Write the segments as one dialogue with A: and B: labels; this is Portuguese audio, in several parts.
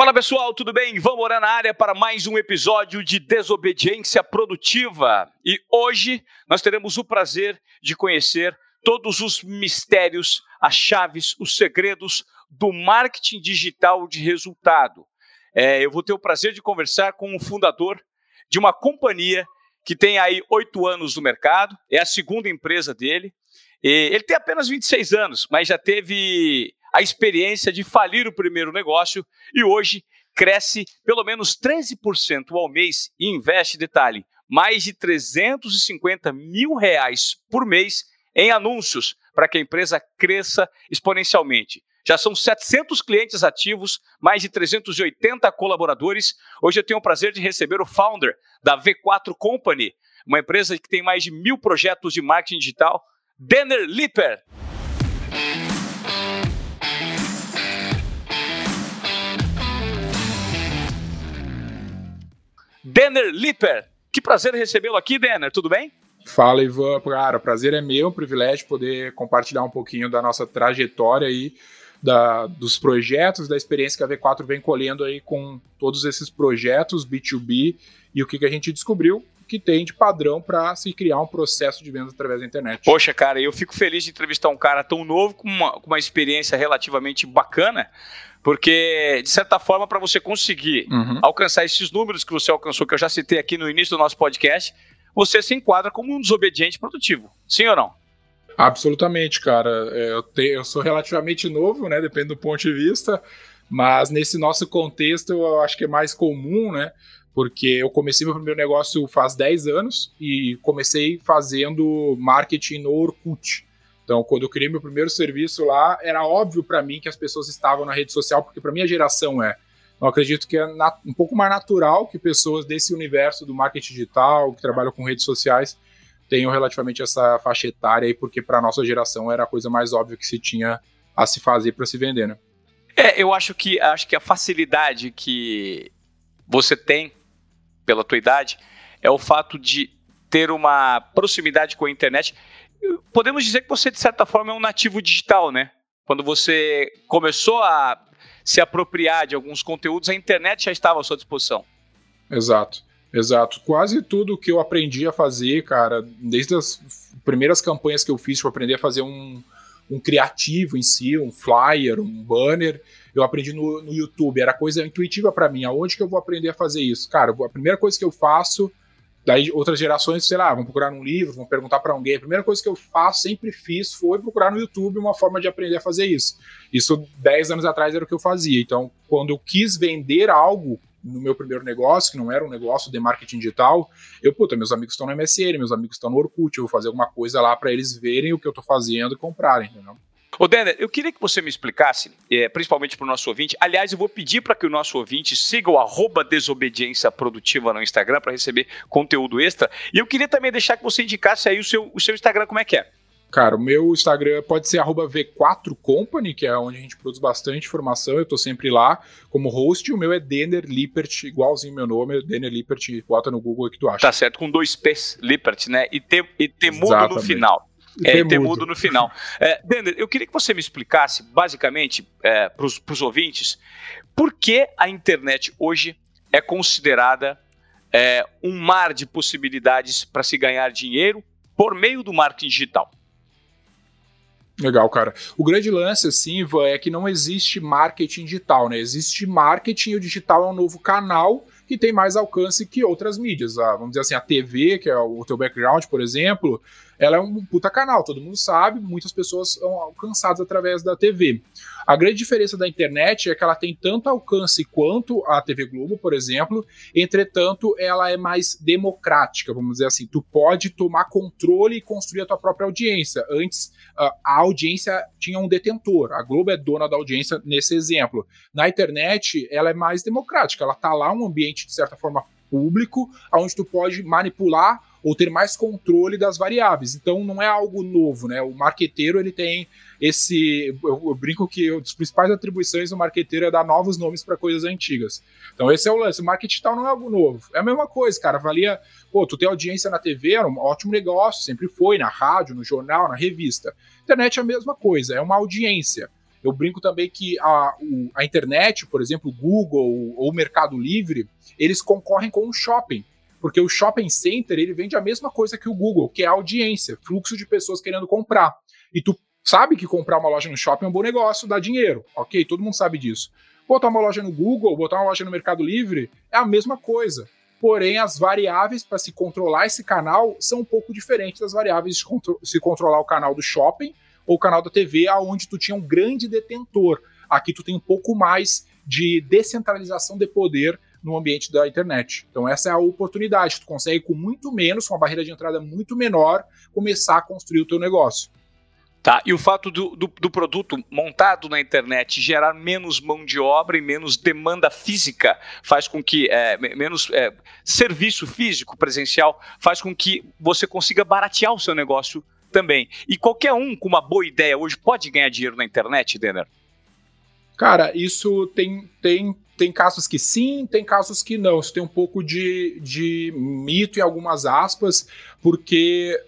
A: Fala pessoal, tudo bem? Vamos orar na área para mais um episódio de Desobediência Produtiva. E hoje nós teremos o prazer de conhecer todos os mistérios, as chaves, os segredos do marketing digital de resultado. É, eu vou ter o prazer de conversar com o fundador de uma companhia que tem aí oito anos no mercado, é a segunda empresa dele. E ele tem apenas 26 anos, mas já teve a experiência de falir o primeiro negócio e hoje cresce pelo menos 13% ao mês e investe, detalhe, mais de 350 mil reais por mês em anúncios para que a empresa cresça exponencialmente. Já são 700 clientes ativos, mais de 380 colaboradores. Hoje eu tenho o prazer de receber o founder da V4 Company, uma empresa que tem mais de mil projetos de marketing digital, Denner Lipper. Denner Lipper. Que prazer recebê-lo aqui, Denner. Tudo bem?
B: Fala, Ivan. Cara, o prazer é meu, um privilégio poder compartilhar um pouquinho da nossa trajetória aí, da, dos projetos, da experiência que a V4 vem colhendo aí com todos esses projetos B2B e o que, que a gente descobriu que tem de padrão para se criar um processo de venda através da internet.
A: Poxa, cara, eu fico feliz de entrevistar um cara tão novo com uma, com uma experiência relativamente bacana, porque, de certa forma, para você conseguir uhum. alcançar esses números que você alcançou, que eu já citei aqui no início do nosso podcast, você se enquadra como um desobediente produtivo. Sim ou não?
B: Absolutamente, cara. É, eu, te, eu sou relativamente novo, né? Depende do ponto de vista. Mas nesse nosso contexto, eu acho que é mais comum, né? porque eu comecei meu primeiro negócio faz 10 anos e comecei fazendo marketing no Orkut. Então, quando eu criei meu primeiro serviço lá, era óbvio para mim que as pessoas estavam na rede social, porque para minha geração é. Eu acredito que é um pouco mais natural que pessoas desse universo do marketing digital, que trabalham com redes sociais, tenham relativamente essa faixa etária aí, porque para nossa geração era a coisa mais óbvia que se tinha a se fazer para se vender, né?
A: É, eu acho que acho que a facilidade que você tem pela tua idade, é o fato de ter uma proximidade com a internet. Podemos dizer que você, de certa forma, é um nativo digital, né? Quando você começou a se apropriar de alguns conteúdos, a internet já estava à sua disposição.
B: Exato, exato. Quase tudo que eu aprendi a fazer, cara, desde as primeiras campanhas que eu fiz para aprender a fazer um, um criativo em si, um flyer, um banner, eu aprendi no, no YouTube, era coisa intuitiva para mim. Aonde que eu vou aprender a fazer isso? Cara, a primeira coisa que eu faço, daí outras gerações, sei lá, vão procurar num livro, vão perguntar para alguém. A primeira coisa que eu faço, sempre fiz, foi procurar no YouTube uma forma de aprender a fazer isso. Isso 10 anos atrás era o que eu fazia. Então, quando eu quis vender algo no meu primeiro negócio, que não era um negócio de marketing digital, eu, puta, meus amigos estão no MSN, meus amigos estão no Orkut, eu vou fazer alguma coisa lá para eles verem o que eu tô fazendo e comprarem, entendeu?
A: Ô, Denner, eu queria que você me explicasse, é, principalmente para o nosso ouvinte. Aliás, eu vou pedir para que o nosso ouvinte siga o arroba desobediência produtiva no Instagram para receber conteúdo extra. E eu queria também deixar que você indicasse aí o seu, o seu Instagram, como é que é?
B: Cara, o meu Instagram pode ser V4Company, que é onde a gente produz bastante informação. Eu tô sempre lá como host. O meu é Denner Lippert, igualzinho meu nome, Denner Lippert. Bota no Google o que tu acha.
A: Tá certo, com dois P's, Lippert, né? E, te, e temudo no final. É, temudo no final. É, Dender, eu queria que você me explicasse, basicamente, é, para os ouvintes, por que a internet hoje é considerada é, um mar de possibilidades para se ganhar dinheiro por meio do marketing digital.
B: Legal, cara. O grande lance, assim, Ivan, é que não existe marketing digital, né? Existe marketing e o digital é um novo canal que tem mais alcance que outras mídias. Ah, vamos dizer assim, a TV, que é o teu background, por exemplo, ela é um puta canal, todo mundo sabe, muitas pessoas são alcançadas através da TV. A grande diferença da internet é que ela tem tanto alcance quanto a TV Globo, por exemplo, entretanto, ela é mais democrática, vamos dizer assim. Tu pode tomar controle e construir a tua própria audiência. Antes, a audiência tinha um detentor, a Globo é dona da audiência nesse exemplo. Na internet, ela é mais democrática, ela tá lá um ambiente, de certa forma, público, onde tu pode manipular ou ter mais controle das variáveis. Então não é algo novo, né? O marqueteiro ele tem esse, eu, eu brinco que uma das principais atribuições do marqueteiro é dar novos nomes para coisas antigas. Então esse é o lance. O marketing digital não é algo novo. É a mesma coisa, cara. Valia, pô, tu ter audiência na TV era um ótimo negócio, sempre foi na rádio, no jornal, na revista. Internet é a mesma coisa, é uma audiência. Eu brinco também que a, o, a internet, por exemplo, o Google ou o Mercado Livre, eles concorrem com o shopping. Porque o shopping center ele vende a mesma coisa que o Google, que é audiência, fluxo de pessoas querendo comprar. E tu sabe que comprar uma loja no shopping é um bom negócio, dá dinheiro, ok? Todo mundo sabe disso. Botar uma loja no Google, botar uma loja no Mercado Livre é a mesma coisa. Porém, as variáveis para se controlar esse canal são um pouco diferentes das variáveis de contro se controlar o canal do shopping ou o canal da TV, aonde tu tinha um grande detentor. Aqui tu tem um pouco mais de descentralização de poder no ambiente da internet. Então essa é a oportunidade, tu consegue com muito menos, com uma barreira de entrada muito menor, começar a construir o teu negócio.
A: Tá, e o fato do, do, do, produto montado na internet gerar menos mão de obra e menos demanda física faz com que, é, menos é, serviço físico presencial, faz com que você consiga baratear o seu negócio também. E qualquer um com uma boa ideia hoje pode ganhar dinheiro na internet, Denner?
B: Cara, isso tem, tem, tem casos que sim, tem casos que não. Isso tem um pouco de, de mito em algumas aspas, porque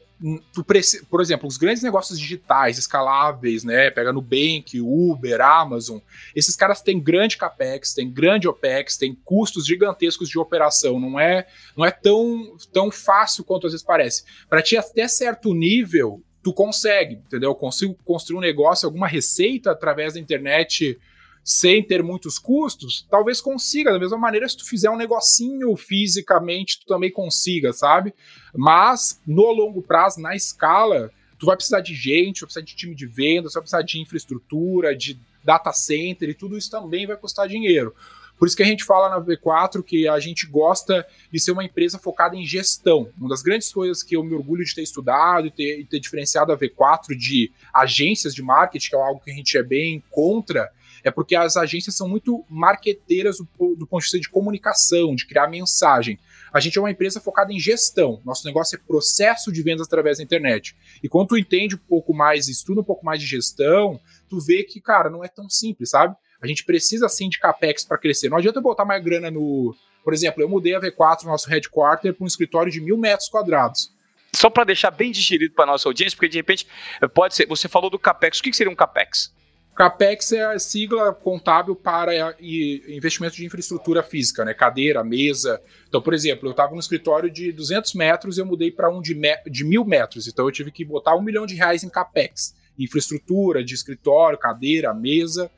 B: tu por exemplo, os grandes negócios digitais, escaláveis, né? Pega Nubank, Uber, Amazon, esses caras têm grande capex, têm grande opex, têm custos gigantescos de operação. Não é, não é tão, tão fácil quanto às vezes parece. Para ti até certo nível, tu consegue, entendeu? Eu consigo construir um negócio, alguma receita através da internet sem ter muitos custos, talvez consiga. Da mesma maneira, se tu fizer um negocinho fisicamente, tu também consiga, sabe? Mas no longo prazo, na escala, tu vai precisar de gente, vai precisar de time de vendas, vai precisar de infraestrutura, de data center e tudo isso também vai custar dinheiro. Por isso que a gente fala na V4 que a gente gosta de ser uma empresa focada em gestão. Uma das grandes coisas que eu me orgulho de ter estudado e ter, ter diferenciado a V4 de agências de marketing, que é algo que a gente é bem contra, é porque as agências são muito marqueteiras do, do ponto de vista de comunicação, de criar mensagem. A gente é uma empresa focada em gestão. Nosso negócio é processo de vendas através da internet. E quando tu entende um pouco mais, estuda um pouco mais de gestão, tu vê que, cara, não é tão simples, sabe? A gente precisa sim de capex para crescer. Não adianta botar mais grana no. Por exemplo, eu mudei a V4, nosso headquarter, para um escritório de mil metros quadrados.
A: Só para deixar bem digerido para nossa audiência, porque de repente pode ser. Você falou do capex. O que seria um capex?
B: CAPEX é a sigla contábil para investimento de infraestrutura física, né? Cadeira, mesa. Então, por exemplo, eu estava no escritório de 200 metros e eu mudei para um de, de mil metros. Então, eu tive que botar um milhão de reais em CAPEX. Infraestrutura de escritório, cadeira, mesa.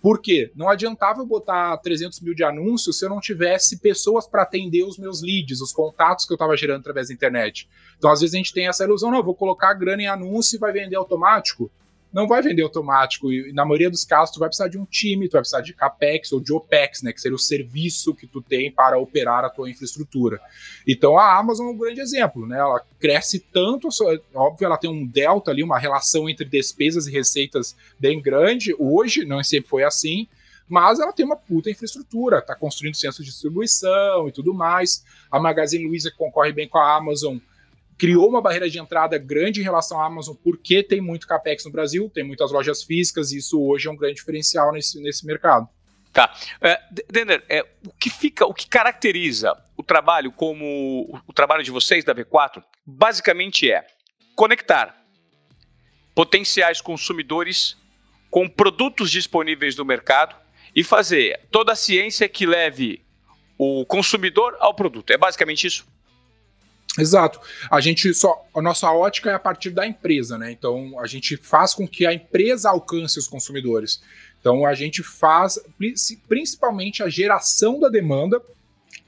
B: Por quê? Não adiantava eu botar 300 mil de anúncios se eu não tivesse pessoas para atender os meus leads, os contatos que eu estava gerando através da internet. Então, às vezes, a gente tem essa ilusão, não, vou colocar grana em anúncio e vai vender automático não vai vender automático. E na maioria dos casos, tu vai precisar de um time, tu vai precisar de CAPEX ou de OPEX, né? Que seria o serviço que tu tem para operar a tua infraestrutura. Então a Amazon é um grande exemplo, né? Ela cresce tanto, óbvio, ela tem um delta ali, uma relação entre despesas e receitas bem grande. Hoje, não sempre foi assim, mas ela tem uma puta infraestrutura, está construindo centros de distribuição e tudo mais. A Magazine Luiza concorre bem com a Amazon criou uma barreira de entrada grande em relação à Amazon, porque tem muito capex no Brasil, tem muitas lojas físicas, e isso hoje é um grande diferencial nesse, nesse mercado.
A: Tá. É, Denner, é, o que fica, o que caracteriza o trabalho como o trabalho de vocês da V4, basicamente é conectar potenciais consumidores com produtos disponíveis no mercado e fazer toda a ciência que leve o consumidor ao produto. É basicamente isso?
B: Exato. A gente só. A nossa ótica é a partir da empresa, né? Então a gente faz com que a empresa alcance os consumidores. Então a gente faz principalmente a geração da demanda.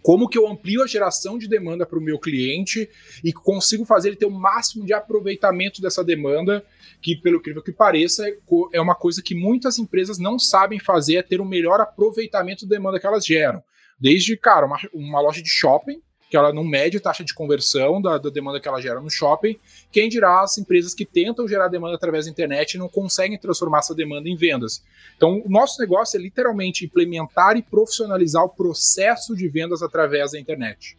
B: Como que eu amplio a geração de demanda para o meu cliente e consigo fazer ele ter o máximo de aproveitamento dessa demanda, que, pelo incrível que pareça, é, é uma coisa que muitas empresas não sabem fazer, é ter o um melhor aproveitamento da demanda que elas geram. Desde, cara, uma, uma loja de shopping, que ela não mede taxa de conversão da, da, demanda que ela gera no shopping. Quem dirá as empresas que tentam gerar demanda através da internet e não conseguem transformar essa demanda em vendas. Então, o nosso negócio é literalmente implementar e profissionalizar o processo de vendas através da internet.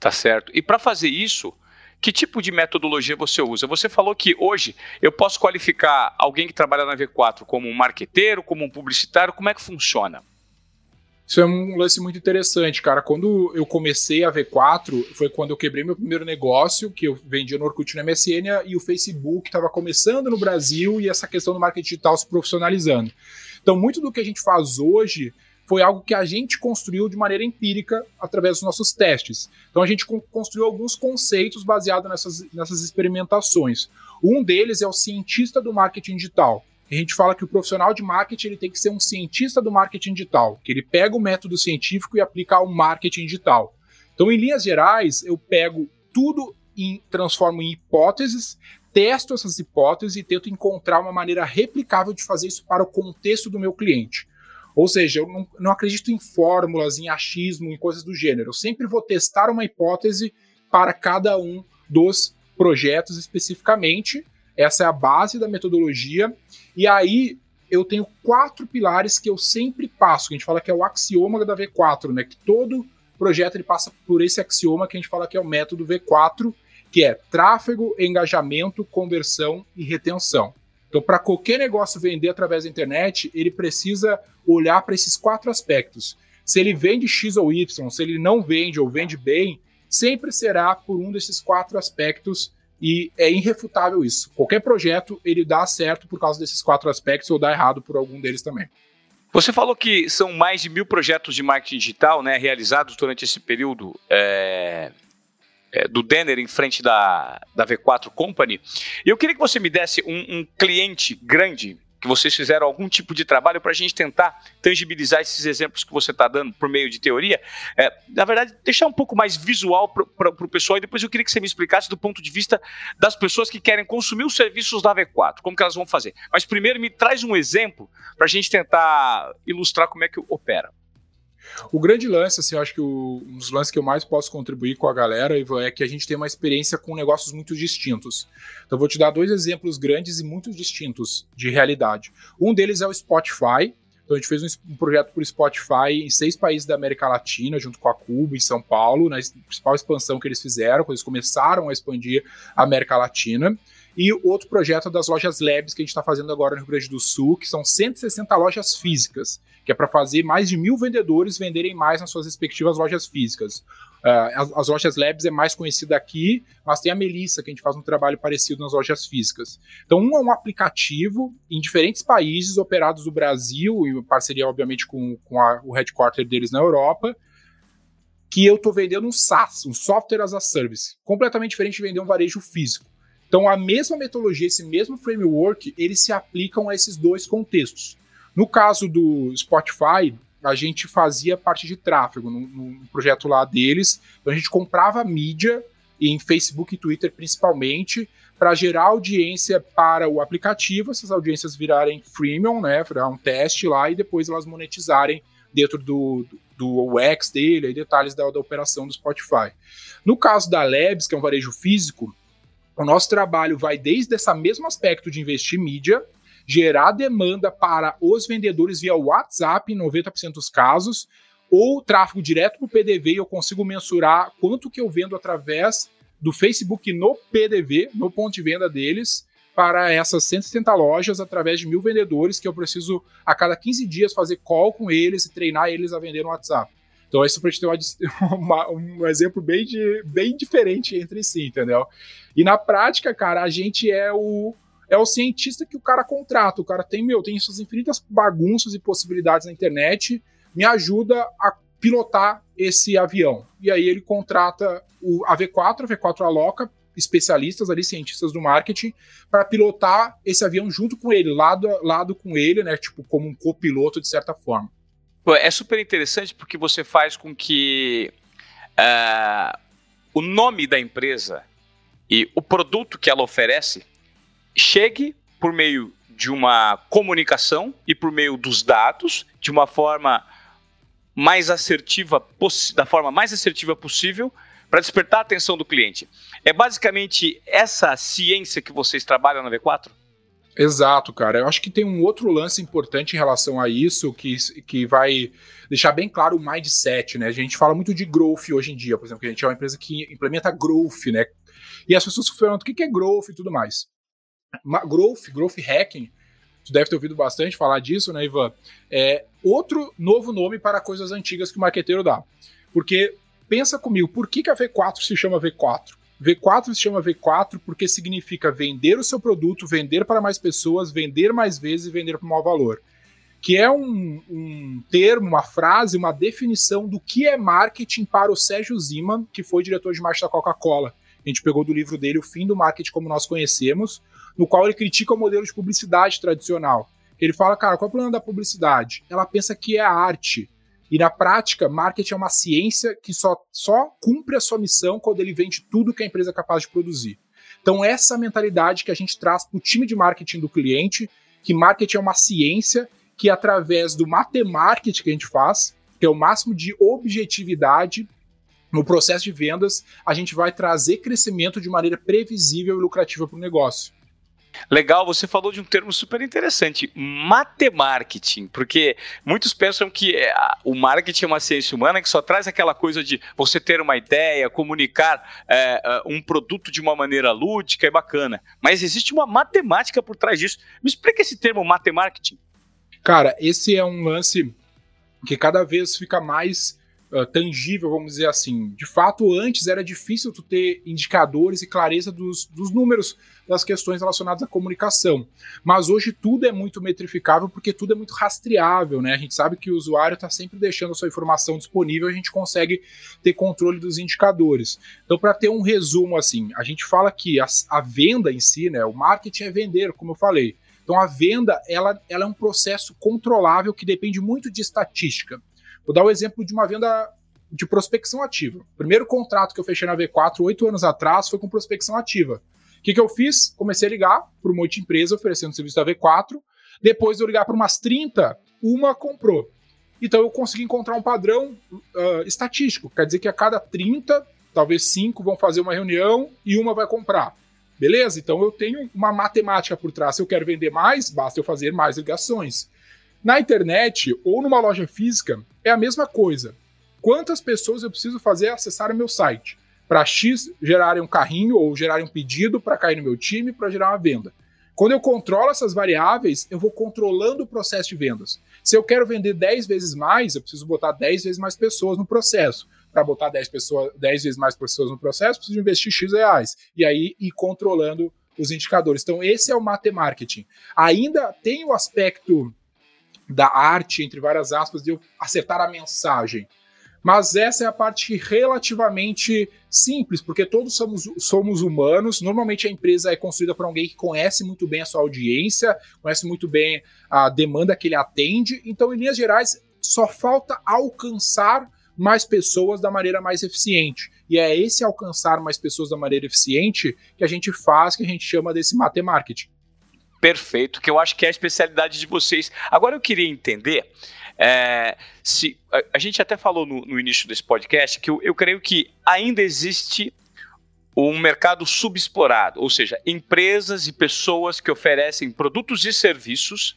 A: Tá certo. E para fazer isso, que tipo de metodologia você usa? Você falou que hoje eu posso qualificar alguém que trabalha na V4 como um marqueteiro, como um publicitário, como é que funciona?
B: Isso é um lance muito interessante, cara. Quando eu comecei a V4, foi quando eu quebrei meu primeiro negócio, que eu vendia no Orkut no MSN e o Facebook estava começando no Brasil e essa questão do marketing digital se profissionalizando. Então, muito do que a gente faz hoje foi algo que a gente construiu de maneira empírica através dos nossos testes. Então, a gente construiu alguns conceitos baseados nessas, nessas experimentações. Um deles é o cientista do marketing digital a gente fala que o profissional de marketing ele tem que ser um cientista do marketing digital, que ele pega o método científico e aplica ao marketing digital. Então, em linhas gerais, eu pego tudo e transformo em hipóteses, testo essas hipóteses e tento encontrar uma maneira replicável de fazer isso para o contexto do meu cliente. Ou seja, eu não, não acredito em fórmulas, em achismo, em coisas do gênero. Eu sempre vou testar uma hipótese para cada um dos projetos especificamente essa é a base da metodologia. E aí eu tenho quatro pilares que eu sempre passo, que a gente fala que é o axioma da V4, né? Que todo projeto ele passa por esse axioma que a gente fala que é o método V4, que é tráfego, engajamento, conversão e retenção. Então, para qualquer negócio vender através da internet, ele precisa olhar para esses quatro aspectos. Se ele vende X ou Y, se ele não vende ou vende bem, sempre será por um desses quatro aspectos e é irrefutável isso. Qualquer projeto, ele dá certo por causa desses quatro aspectos ou dá errado por algum deles também.
A: Você falou que são mais de mil projetos de marketing digital né, realizados durante esse período é, é, do Denner em frente da, da V4 Company. E eu queria que você me desse um, um cliente grande que vocês fizeram algum tipo de trabalho para a gente tentar tangibilizar esses exemplos que você está dando por meio de teoria. É, na verdade, deixar um pouco mais visual para o pessoal e depois eu queria que você me explicasse do ponto de vista das pessoas que querem consumir os serviços da V4, como que elas vão fazer. Mas primeiro me traz um exemplo para a gente tentar ilustrar como é que opera.
B: O grande lance, assim, eu acho que o, um dos lances que eu mais posso contribuir com a galera, Ivan, é que a gente tem uma experiência com negócios muito distintos. Então, vou te dar dois exemplos grandes e muito distintos de realidade. Um deles é o Spotify. Então, a gente fez um, um projeto por Spotify em seis países da América Latina, junto com a Cuba, em São Paulo, na principal expansão que eles fizeram, quando eles começaram a expandir a América Latina. E outro projeto das lojas Labs que a gente está fazendo agora no Rio Grande do Sul, que são 160 lojas físicas, que é para fazer mais de mil vendedores venderem mais nas suas respectivas lojas físicas. Uh, as, as, lojas Labs é mais conhecida aqui, mas tem a Melissa, que a gente faz um trabalho parecido nas lojas físicas. Então, um é um aplicativo em diferentes países operados do Brasil, em parceria, obviamente, com, com a, o headquarter deles na Europa, que eu estou vendendo um SaaS, um Software as a Service, completamente diferente de vender um varejo físico. Então, a mesma metodologia, esse mesmo framework, eles se aplicam a esses dois contextos. No caso do Spotify, a gente fazia parte de tráfego no, projeto lá deles. Então, a gente comprava mídia em Facebook e Twitter principalmente para gerar audiência para o aplicativo, essas audiências virarem freemium, né, virar um teste lá e depois elas monetizarem dentro do, do, do UX dele, e detalhes da, da operação do Spotify. No caso da Labs, que é um varejo físico, o nosso trabalho vai desde esse mesmo aspecto de investir mídia, gerar demanda para os vendedores via WhatsApp, em 90% dos casos, ou tráfego direto para o PDV, eu consigo mensurar quanto que eu vendo através do Facebook no PDV, no ponto de venda deles, para essas 170 lojas através de mil vendedores que eu preciso a cada 15 dias fazer call com eles e treinar eles a vender no WhatsApp. Então, isso para te ter uma, um exemplo bem, de, bem diferente entre si, entendeu? E na prática, cara, a gente é o, é o cientista que o cara contrata. O cara tem, meu, tem essas infinitas bagunças e possibilidades na internet, me ajuda a pilotar esse avião. E aí ele contrata o, a V4, a V4 aloca especialistas ali, cientistas do marketing, para pilotar esse avião junto com ele, lado a lado com ele, né? Tipo, como um copiloto de certa forma.
A: É super interessante porque você faz com que uh, o nome da empresa e o produto que ela oferece chegue por meio de uma comunicação e por meio dos dados de uma forma mais assertiva, da forma mais assertiva possível para despertar a atenção do cliente. É basicamente essa ciência que vocês trabalham na V4?
B: Exato, cara. Eu acho que tem um outro lance importante em relação a isso que, que vai deixar bem claro o mindset, né? A gente fala muito de growth hoje em dia, por exemplo, que a gente é uma empresa que implementa growth, né? E as pessoas perguntam o que é growth e tudo mais. Growth, growth hacking, Tu deve ter ouvido bastante falar disso, né, Ivan? É outro novo nome para coisas antigas que o marqueteiro dá. Porque pensa comigo, por que, que a V4 se chama V4? V4 se chama V4 porque significa vender o seu produto, vender para mais pessoas, vender mais vezes e vender por maior valor. Que é um, um, termo, uma frase, uma definição do que é marketing para o Sérgio Ziman, que foi diretor de marketing da Coca-Cola. A gente pegou do livro dele O Fim do Marketing Como Nós Conhecemos, no qual ele critica o modelo de publicidade tradicional. Ele fala, cara, qual é o problema da publicidade? Ela pensa que é arte. E na prática, marketing é uma ciência que só, só cumpre a sua missão quando ele vende tudo que a empresa é capaz de produzir. Então, essa mentalidade que a gente traz para o time de marketing do cliente, que marketing é uma ciência que, através do matemática que a gente faz, que é o máximo de objetividade no processo de vendas, a gente vai trazer crescimento de maneira previsível e lucrativa para o negócio.
A: Legal, você falou de um termo super interessante, matemarketing, porque muitos pensam que é, o marketing é uma ciência humana que só traz aquela coisa de você ter uma ideia, comunicar é, é, um produto de uma maneira lúdica e bacana, mas existe uma matemática por trás disso. Me explica esse termo matemarketing.
B: Cara, esse é um lance que cada vez fica mais uh, tangível, vamos dizer assim. De fato, antes era difícil tu ter indicadores e clareza dos, dos números das questões relacionadas à comunicação. Mas hoje tudo é muito metrificável porque tudo é muito rastreável, né? A gente sabe que o usuário está sempre deixando a sua informação disponível, a gente consegue ter controle dos indicadores. Então, para ter um resumo assim, a gente fala que a, a venda em si, né? O marketing é vender, como eu falei. Então a venda ela, ela é um processo controlável que depende muito de estatística. Vou dar o exemplo de uma venda de prospecção ativa. O primeiro contrato que eu fechei na V4 oito anos atrás foi com prospecção ativa. O que, que eu fiz? Comecei a ligar para um monte de empresa oferecendo serviço da V4. Depois de eu ligar para umas 30, uma comprou. Então eu consegui encontrar um padrão uh, estatístico. Quer dizer que a cada 30, talvez 5 vão fazer uma reunião e uma vai comprar. Beleza? Então eu tenho uma matemática por trás. Se eu quero vender mais, basta eu fazer mais ligações. Na internet ou numa loja física, é a mesma coisa. Quantas pessoas eu preciso fazer acessar o meu site? Para X gerarem um carrinho ou gerarem um pedido para cair no meu time para gerar uma venda. Quando eu controlo essas variáveis, eu vou controlando o processo de vendas. Se eu quero vender 10 vezes mais, eu preciso botar 10 vezes mais pessoas no processo. Para botar 10, pessoas, 10 vezes mais pessoas no processo, preciso investir X reais. E aí ir controlando os indicadores. Então, esse é o marketing. Ainda tem o aspecto da arte, entre várias aspas, de eu acertar a mensagem. Mas essa é a parte relativamente simples, porque todos somos, somos humanos. Normalmente a empresa é construída por alguém que conhece muito bem a sua audiência, conhece muito bem a demanda que ele atende. Então, em linhas gerais, só falta alcançar mais pessoas da maneira mais eficiente. E é esse alcançar mais pessoas da maneira eficiente que a gente faz, que a gente chama desse matemarketing
A: perfeito, que eu acho que é a especialidade de vocês. Agora eu queria entender é, se a, a, gente até falou no, no, início desse podcast que eu, eu creio que ainda existe um mercado subexplorado, ou seja, empresas e pessoas que oferecem produtos e serviços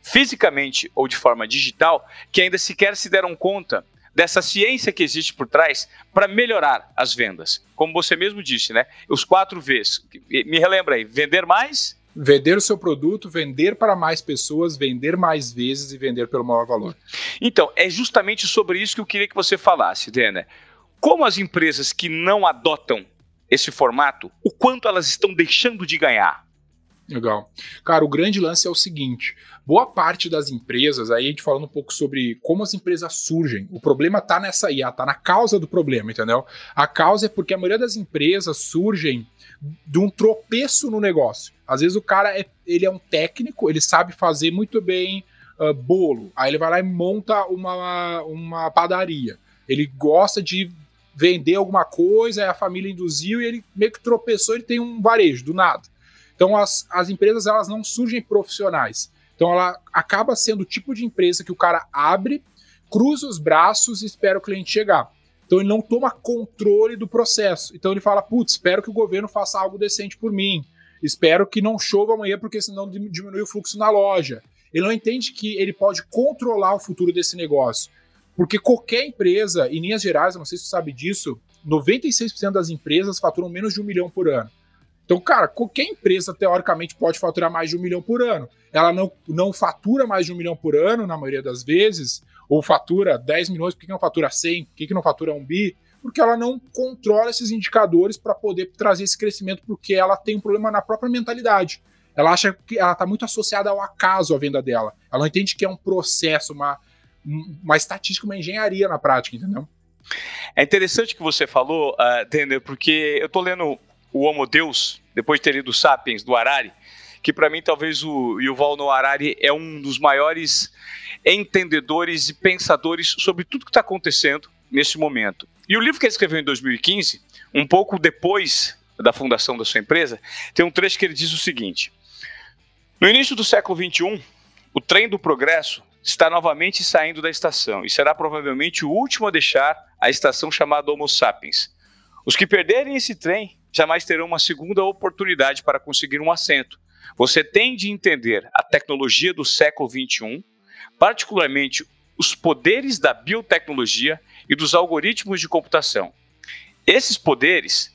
A: fisicamente ou de forma digital que ainda sequer se deram conta dessa ciência que existe por trás para melhorar as vendas. Como você mesmo disse, né? Os quatro Vs. Me relembra aí: vender mais,
B: Vender o seu produto, vender para mais pessoas, vender mais vezes e vender pelo maior valor.
A: Então, é justamente sobre isso que eu queria que você falasse, Dena. Como as empresas que não adotam esse formato, o quanto elas estão deixando de ganhar?
B: Legal. Cara, o grande lance é o seguinte: boa parte das empresas, aí a gente falando um pouco sobre como as empresas surgem, o problema tá nessa IA, tá na causa do problema, entendeu? A causa é porque a maioria das empresas surgem de um tropeço no negócio. Às vezes o cara é, ele é um técnico, ele sabe fazer muito bem uh, bolo. Aí ele vai lá e monta uma, uma padaria. Ele gosta de vender alguma coisa, aí a família induziu e ele meio que tropeçou, ele tem um varejo do nada. Então as, as empresas elas não surgem profissionais. Então ela acaba sendo o tipo de empresa que o cara abre, cruza os braços e espera o cliente chegar. Então ele não toma controle do processo. Então ele fala, putz, espero que o governo faça algo decente por mim. Espero que não chova amanhã, porque senão diminui o fluxo na loja. Ele não entende que ele pode controlar o futuro desse negócio. Porque qualquer empresa, em linhas gerais, eu não sei se você sabe disso, 96% das empresas faturam menos de um milhão por ano. Então, cara, qualquer empresa, teoricamente, pode faturar mais de um milhão por ano. Ela não, não fatura mais de um milhão por ano, na maioria das vezes, ou fatura 10 milhões, por que não fatura 100? Por que não fatura 1 bi? Porque ela não controla esses indicadores para poder trazer esse crescimento, porque ela tem um problema na própria mentalidade. Ela acha que ela está muito associada ao acaso a venda dela. Ela não entende que é um processo, uma, uma estatística, uma engenharia na prática, entendeu?
A: É interessante que você falou, uh, porque eu estou lendo o Homo Deus, depois de ter lido Sapiens, do Harari, que para mim talvez o Yuval Noah Harari é um dos maiores entendedores e pensadores sobre tudo que está acontecendo nesse momento. E o livro que ele escreveu em 2015, um pouco depois da fundação da sua empresa, tem um trecho que ele diz o seguinte: No início do século XXI, o trem do progresso está novamente saindo da estação e será provavelmente o último a deixar a estação chamada Homo sapiens. Os que perderem esse trem jamais terão uma segunda oportunidade para conseguir um assento. Você tem de entender a tecnologia do século XXI, particularmente os poderes da biotecnologia e dos algoritmos de computação. Esses poderes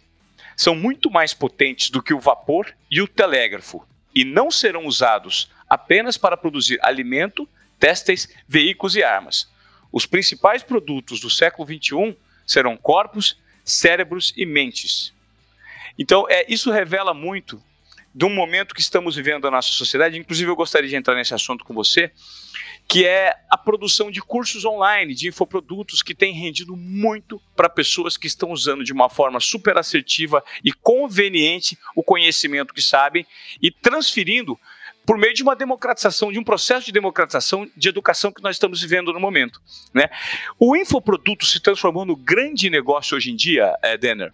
A: são muito mais potentes do que o vapor e o telégrafo e não serão usados apenas para produzir alimento, têxteis, veículos e armas. Os principais produtos do século XXI serão corpos, cérebros e mentes. Então, é, isso revela muito um momento que estamos vivendo na nossa sociedade. Inclusive, eu gostaria de entrar nesse assunto com você, que é a produção de cursos online, de infoprodutos, que tem rendido muito para pessoas que estão usando de uma forma super assertiva e conveniente o conhecimento que sabem e transferindo por meio de uma democratização, de um processo de democratização de educação que nós estamos vivendo no momento. Né? O infoproduto se transformou no grande negócio hoje em dia, é, Denner?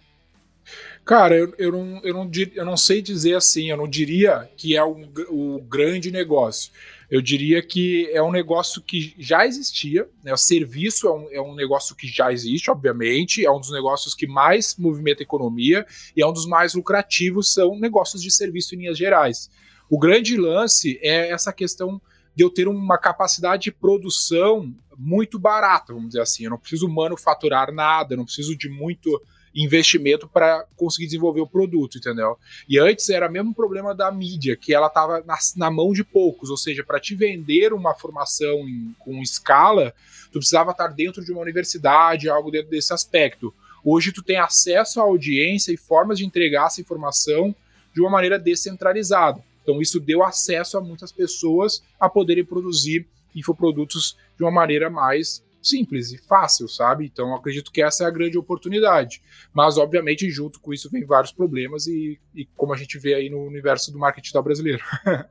B: Cara, eu, eu, não, eu, não, eu não sei dizer assim, eu não diria que é o, o grande negócio. Eu diria que é um negócio que já existia, né? o serviço é um, é um negócio que já existe, obviamente, é um dos negócios que mais movimenta a economia e é um dos mais lucrativos, são negócios de serviço em linhas gerais. O grande lance é essa questão de eu ter uma capacidade de produção muito barata, vamos dizer assim. Eu não preciso manufaturar nada, eu não preciso de muito investimento para conseguir desenvolver o produto, entendeu? E antes era mesmo problema da mídia, que ela estava na, na, mão de poucos, ou seja, para te vender uma formação em, com escala, tu precisava estar dentro de uma universidade, algo dentro desse aspecto. Hoje tu tem acesso à audiência e formas de entregar essa informação de uma maneira descentralizada. Então isso deu acesso a muitas pessoas a poderem produzir infoprodutos de uma maneira mais simples e fácil, sabe? Então acredito que essa é a grande oportunidade. Mas, obviamente, junto com isso vem vários problemas e, e como a gente vê aí no universo do marketing digital brasileiro.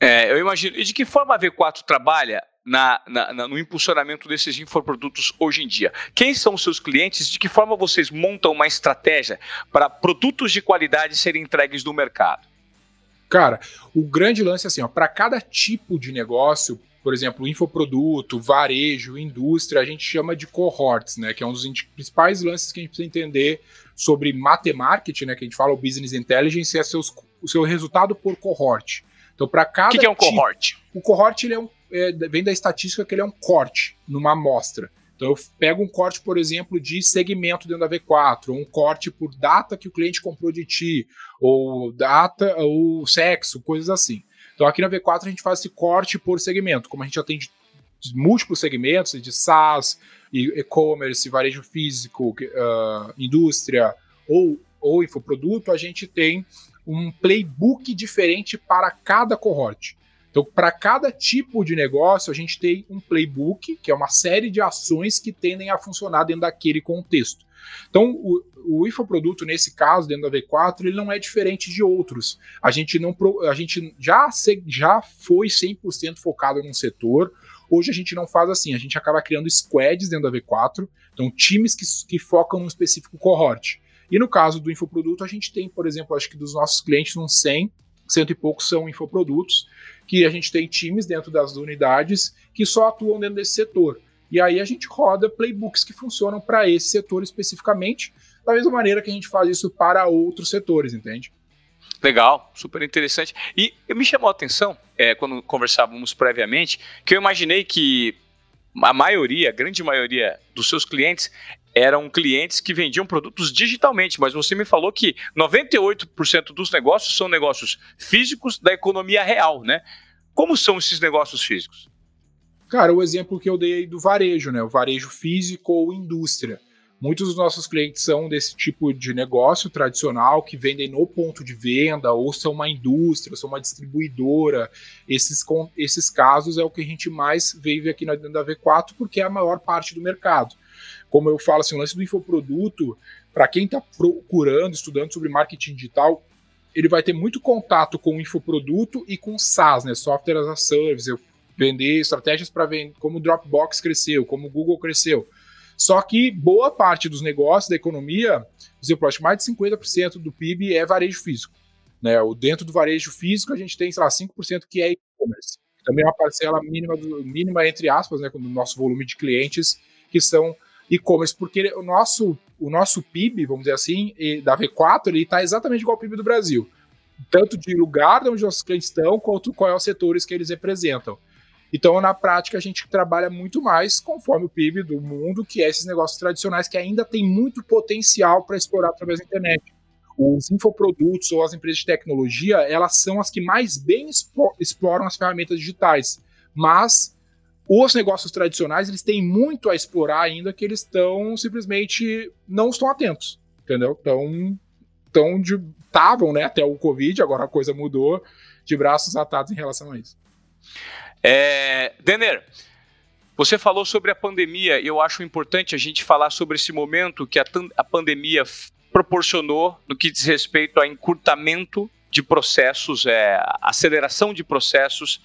A: é, eu imagino. E de que forma a V4 trabalha na, na, no impulsionamento desses infoprodutos hoje em dia? Quem são os seus clientes? De que forma vocês montam uma estratégia para produtos de qualidade serem entregues no mercado?
B: Cara, o grande lance é assim, ó, para cada tipo de negócio, por exemplo, infoproduto, varejo, indústria, a gente chama de cohorts, né? Que é um dos principais lances que a gente precisa entender sobre matemática, né? Que a gente fala o business intelligence, é seus, o seu resultado por cohort. Então, para cada. O
A: que, que, é um cohort?
B: Tipo, o cohort ele é um, é, vem da estatística que ele é um corte numa amostra. Então, eu pego um corte, por exemplo, de segmento dentro da V4, ou um corte por data que o cliente comprou de ti, ou data, ou sexo, coisas assim. Então aqui na V4 a gente faz esse corte por segmento, como a gente atende múltiplos segmentos de SaaS, e-commerce, varejo físico, uh, indústria ou, ou infoproduto, a gente tem um playbook diferente para cada cohort. Então, para cada tipo de negócio, a gente tem um playbook, que é uma série de ações que tendem a funcionar dentro daquele contexto. Então, o, o infoproduto, nesse caso, dentro da V4, ele não é diferente de outros. A gente, não, a gente já, já foi 100% focado num setor, Hoje a gente não faz assim, a gente acaba criando squads dentro da V4, então times que, que focam num específico cohort. E no caso do infoproduto, a gente tem, por exemplo, acho que dos nossos clientes, uns 100, cento e poucos são infoprodutos, que a gente tem times dentro das unidades que só atuam dentro desse setor. E aí a gente roda playbooks que funcionam para esse setor especificamente, da mesma maneira que a gente faz isso para outros setores, entende?
A: Legal, super interessante. E me chamou a atenção, é, quando conversávamos previamente, que eu imaginei que a maioria, a grande maioria dos seus clientes eram clientes que vendiam produtos digitalmente, mas você me falou que 98% dos negócios são negócios físicos da economia real, né? Como são esses negócios físicos?
B: Cara, o exemplo que eu dei do varejo, né? O varejo físico ou indústria. Muitos dos nossos clientes são desse tipo de negócio tradicional que vendem no ponto de venda ou são uma indústria, são uma distribuidora. Esses, esses casos é o que a gente mais vive aqui na, da V4 porque é a maior parte do mercado. Como eu falo, assim, o lance do infoproduto, para quem está procurando, estudando sobre marketing digital, ele vai ter muito contato com o infoproduto e com SaaS, né? Software as a Service. Eu vender estratégias para vender, como o Dropbox cresceu, como o Google cresceu. Só que boa parte dos negócios da economia, exemplo, acho mais de 50% do PIB é varejo físico. Né? Dentro do varejo físico, a gente tem, sei lá, 5% que é e-commerce. Também é uma parcela mínima, do, mínima entre aspas, né, no nosso volume de clientes que são e-commerce, porque o nosso, o nosso PIB, vamos dizer assim, da V4, ele está exatamente igual ao PIB do Brasil. Tanto de lugar onde nossos clientes estão, quanto quais os setores que eles representam. Então, na prática, a gente trabalha muito mais conforme o PIB do mundo, que é esses negócios tradicionais que ainda tem muito potencial para explorar através da internet. Os infoprodutos ou as empresas de tecnologia, elas são as que mais bem exploram as ferramentas digitais. Mas os negócios tradicionais, eles têm muito a explorar ainda que eles estão simplesmente não estão atentos, entendeu? Então, tão estavam, né, até o Covid, agora a coisa mudou, de braços atados em relação a isso.
A: É, Denner, você falou sobre a pandemia e eu acho importante a gente falar sobre esse momento que a, a pandemia proporcionou no que diz respeito a encurtamento de processos, é, aceleração de processos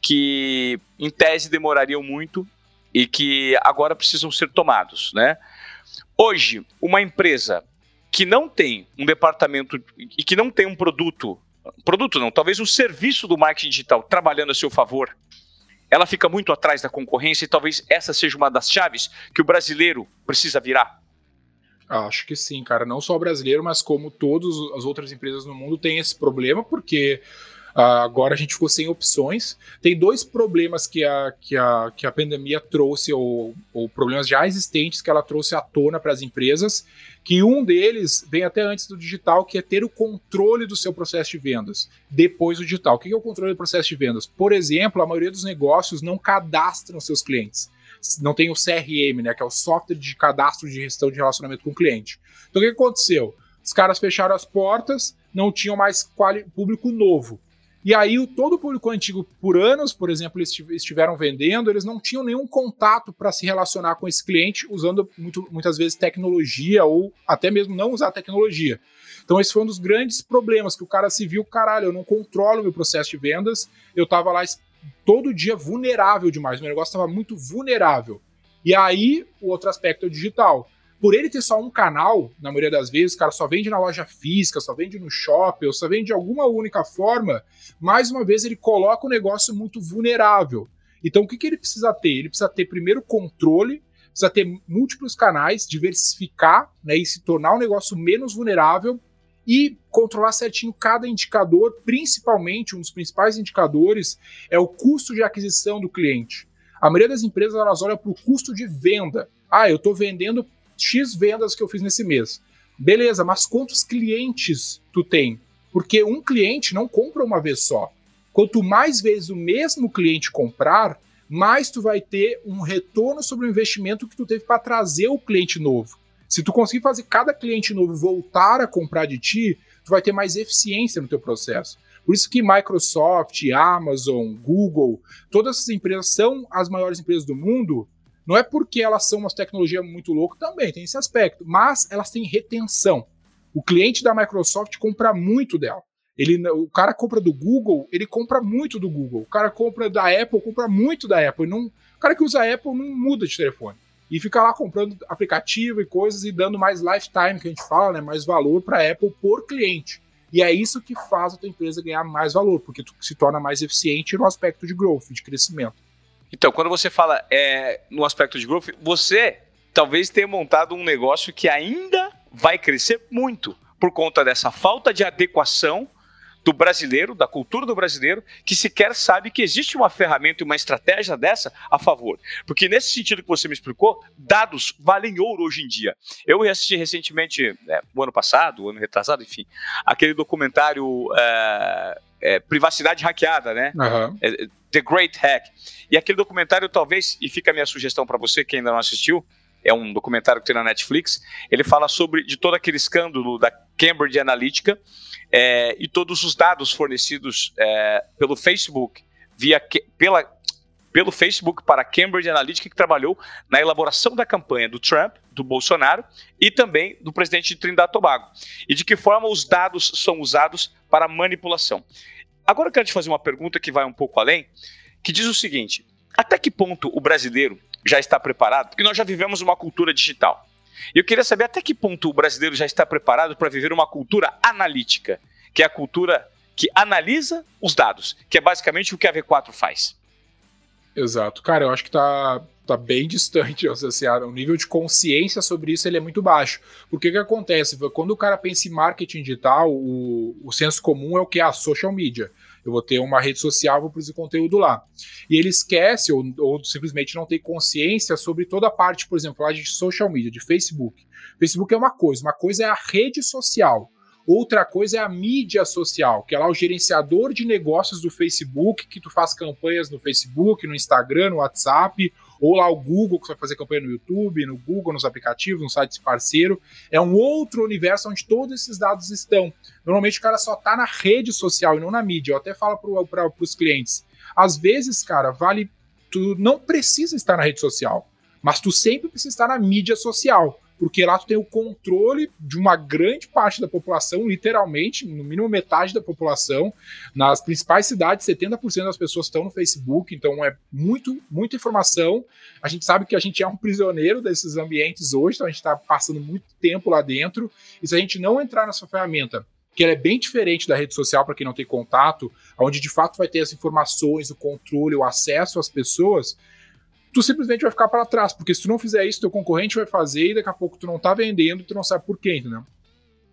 A: que, em tese, demorariam muito e que agora precisam ser tomados, né? Hoje, uma empresa que não tem um departamento e que não tem um produto, produto não, talvez um serviço do marketing digital trabalhando a seu favor, ela fica muito atrás da concorrência e talvez essa seja uma das chaves que o brasileiro precisa virar?
B: Acho que sim, cara. Não só o brasileiro, mas como todas as outras empresas no mundo têm esse problema, porque Uh, agora a gente ficou sem opções. Tem dois problemas que a, que a, que a pandemia trouxe, ou, ou problemas já existentes que ela trouxe à tona para as empresas, que um deles vem até antes do digital, que é ter o controle do seu processo de vendas depois do digital. O que é o controle do processo de vendas? Por exemplo, a maioria dos negócios não cadastram seus clientes. Não tem o CRM, né, que é o software de cadastro de gestão de relacionamento com o cliente. Então o que aconteceu? Os caras fecharam as portas, não tinham mais público novo. E aí, o, todo o público antigo, por anos, por exemplo, eles estiveram vendendo, eles não tinham nenhum contato para se relacionar com esse cliente usando muito, muitas vezes tecnologia ou até mesmo não usar tecnologia. Então, esse foi um dos grandes problemas, que o cara se viu, caralho, eu não controlo meu processo de vendas, eu estava lá todo dia vulnerável demais, meu negócio estava muito vulnerável. E aí, o outro aspecto é o digital por ele ter só um canal, na maioria das vezes, o cara só vende na loja física, só vende no shopping, ou só vende de alguma única forma, mais uma vez ele coloca o negócio muito vulnerável. Então o que, que ele precisa ter? Ele precisa ter primeiro controle, precisa ter múltiplos canais, diversificar né, e se tornar um negócio menos vulnerável e controlar certinho cada indicador, principalmente um dos principais indicadores é o custo de aquisição do cliente. A maioria das empresas elas olham para o custo de venda. Ah, eu estou vendendo X vendas que eu fiz nesse mês. Beleza, mas quantos clientes tu tem? Porque um cliente não compra uma vez só. Quanto mais vezes o mesmo cliente comprar, mais tu vai ter um retorno sobre o investimento que tu teve para trazer o cliente novo. Se tu conseguir fazer cada cliente novo voltar a comprar de ti, tu vai ter mais eficiência no teu processo. Por isso que Microsoft, Amazon, Google, todas essas empresas são as maiores empresas do mundo, não é porque elas são uma tecnologia muito louca, também tem esse aspecto, mas elas têm retenção. O cliente da Microsoft compra muito dela. Ele, o cara compra do Google, ele compra muito do Google. O cara compra da Apple, compra muito da Apple. Não, o cara que usa a Apple não muda de telefone. E fica lá comprando aplicativo e coisas e dando mais lifetime, que a gente fala, né, mais valor para a Apple por cliente. E é isso que faz a tua empresa ganhar mais valor, porque tu se torna mais eficiente no aspecto de growth, de crescimento.
A: Então, quando você fala é, no aspecto de growth, você talvez tenha montado um negócio que ainda vai crescer muito por conta dessa falta de adequação do brasileiro, da cultura do brasileiro, que sequer sabe que existe uma ferramenta e uma estratégia dessa a favor. Porque nesse sentido que você me explicou, dados valem ouro hoje em dia. Eu assisti recentemente, é, o ano passado, o ano retrasado, enfim, aquele documentário é, é, Privacidade Hackeada, né? Uhum. The Great Hack. E aquele documentário, talvez, e fica a minha sugestão para você que ainda não assistiu, é um documentário que tem na Netflix, ele fala sobre de todo aquele escândalo da Cambridge Analytica é, e todos os dados fornecidos é, pelo Facebook via pela, pelo Facebook para a Cambridge Analytica que trabalhou na elaboração da campanha do Trump, do Bolsonaro e também do presidente de Trindade e Tobago. E de que forma os dados são usados para manipulação. Agora eu quero te fazer uma pergunta que vai um pouco além, que diz o seguinte: até que ponto o brasileiro já está preparado? Porque nós já vivemos uma cultura digital. E eu queria saber até que ponto o brasileiro já está preparado para viver uma cultura analítica, que é a cultura que analisa os dados, que é basicamente o que a V4 faz.
B: Exato. Cara, eu acho que tá, tá bem distante. Assim, o nível de consciência sobre isso ele é muito baixo. Porque o que acontece? Quando o cara pensa em marketing digital, o, o senso comum é o que? A social media. Eu vou ter uma rede social, vou produzir conteúdo lá. E ele esquece ou, ou simplesmente não tem consciência sobre toda a parte, por exemplo, lá de social media, de Facebook. Facebook é uma coisa, uma coisa é a rede social. Outra coisa é a mídia social, que é lá o gerenciador de negócios do Facebook, que tu faz campanhas no Facebook, no Instagram, no WhatsApp, ou lá o Google, que você vai fazer campanha no YouTube, no Google, nos aplicativos, no site parceiro. É um outro universo onde todos esses dados estão. Normalmente o cara só tá na rede social e não na mídia. Eu até falo para os clientes. Às vezes, cara, vale. Tu não precisa estar na rede social, mas tu sempre precisa estar na mídia social porque lá tu tem o controle de uma grande parte da população, literalmente, no mínimo metade da população. Nas principais cidades, 70% das pessoas estão no Facebook, então é muito, muita informação. A gente sabe que a gente é um prisioneiro desses ambientes hoje, então a gente está passando muito tempo lá dentro. E se a gente não entrar nessa ferramenta, que ela é bem diferente da rede social para quem não tem contato, onde de fato vai ter as informações, o controle, o acesso às pessoas, tu simplesmente vai ficar para trás, porque se tu não fizer isso, teu concorrente vai fazer e daqui a pouco tu não tá vendendo, tu não sabe por quê, entendeu?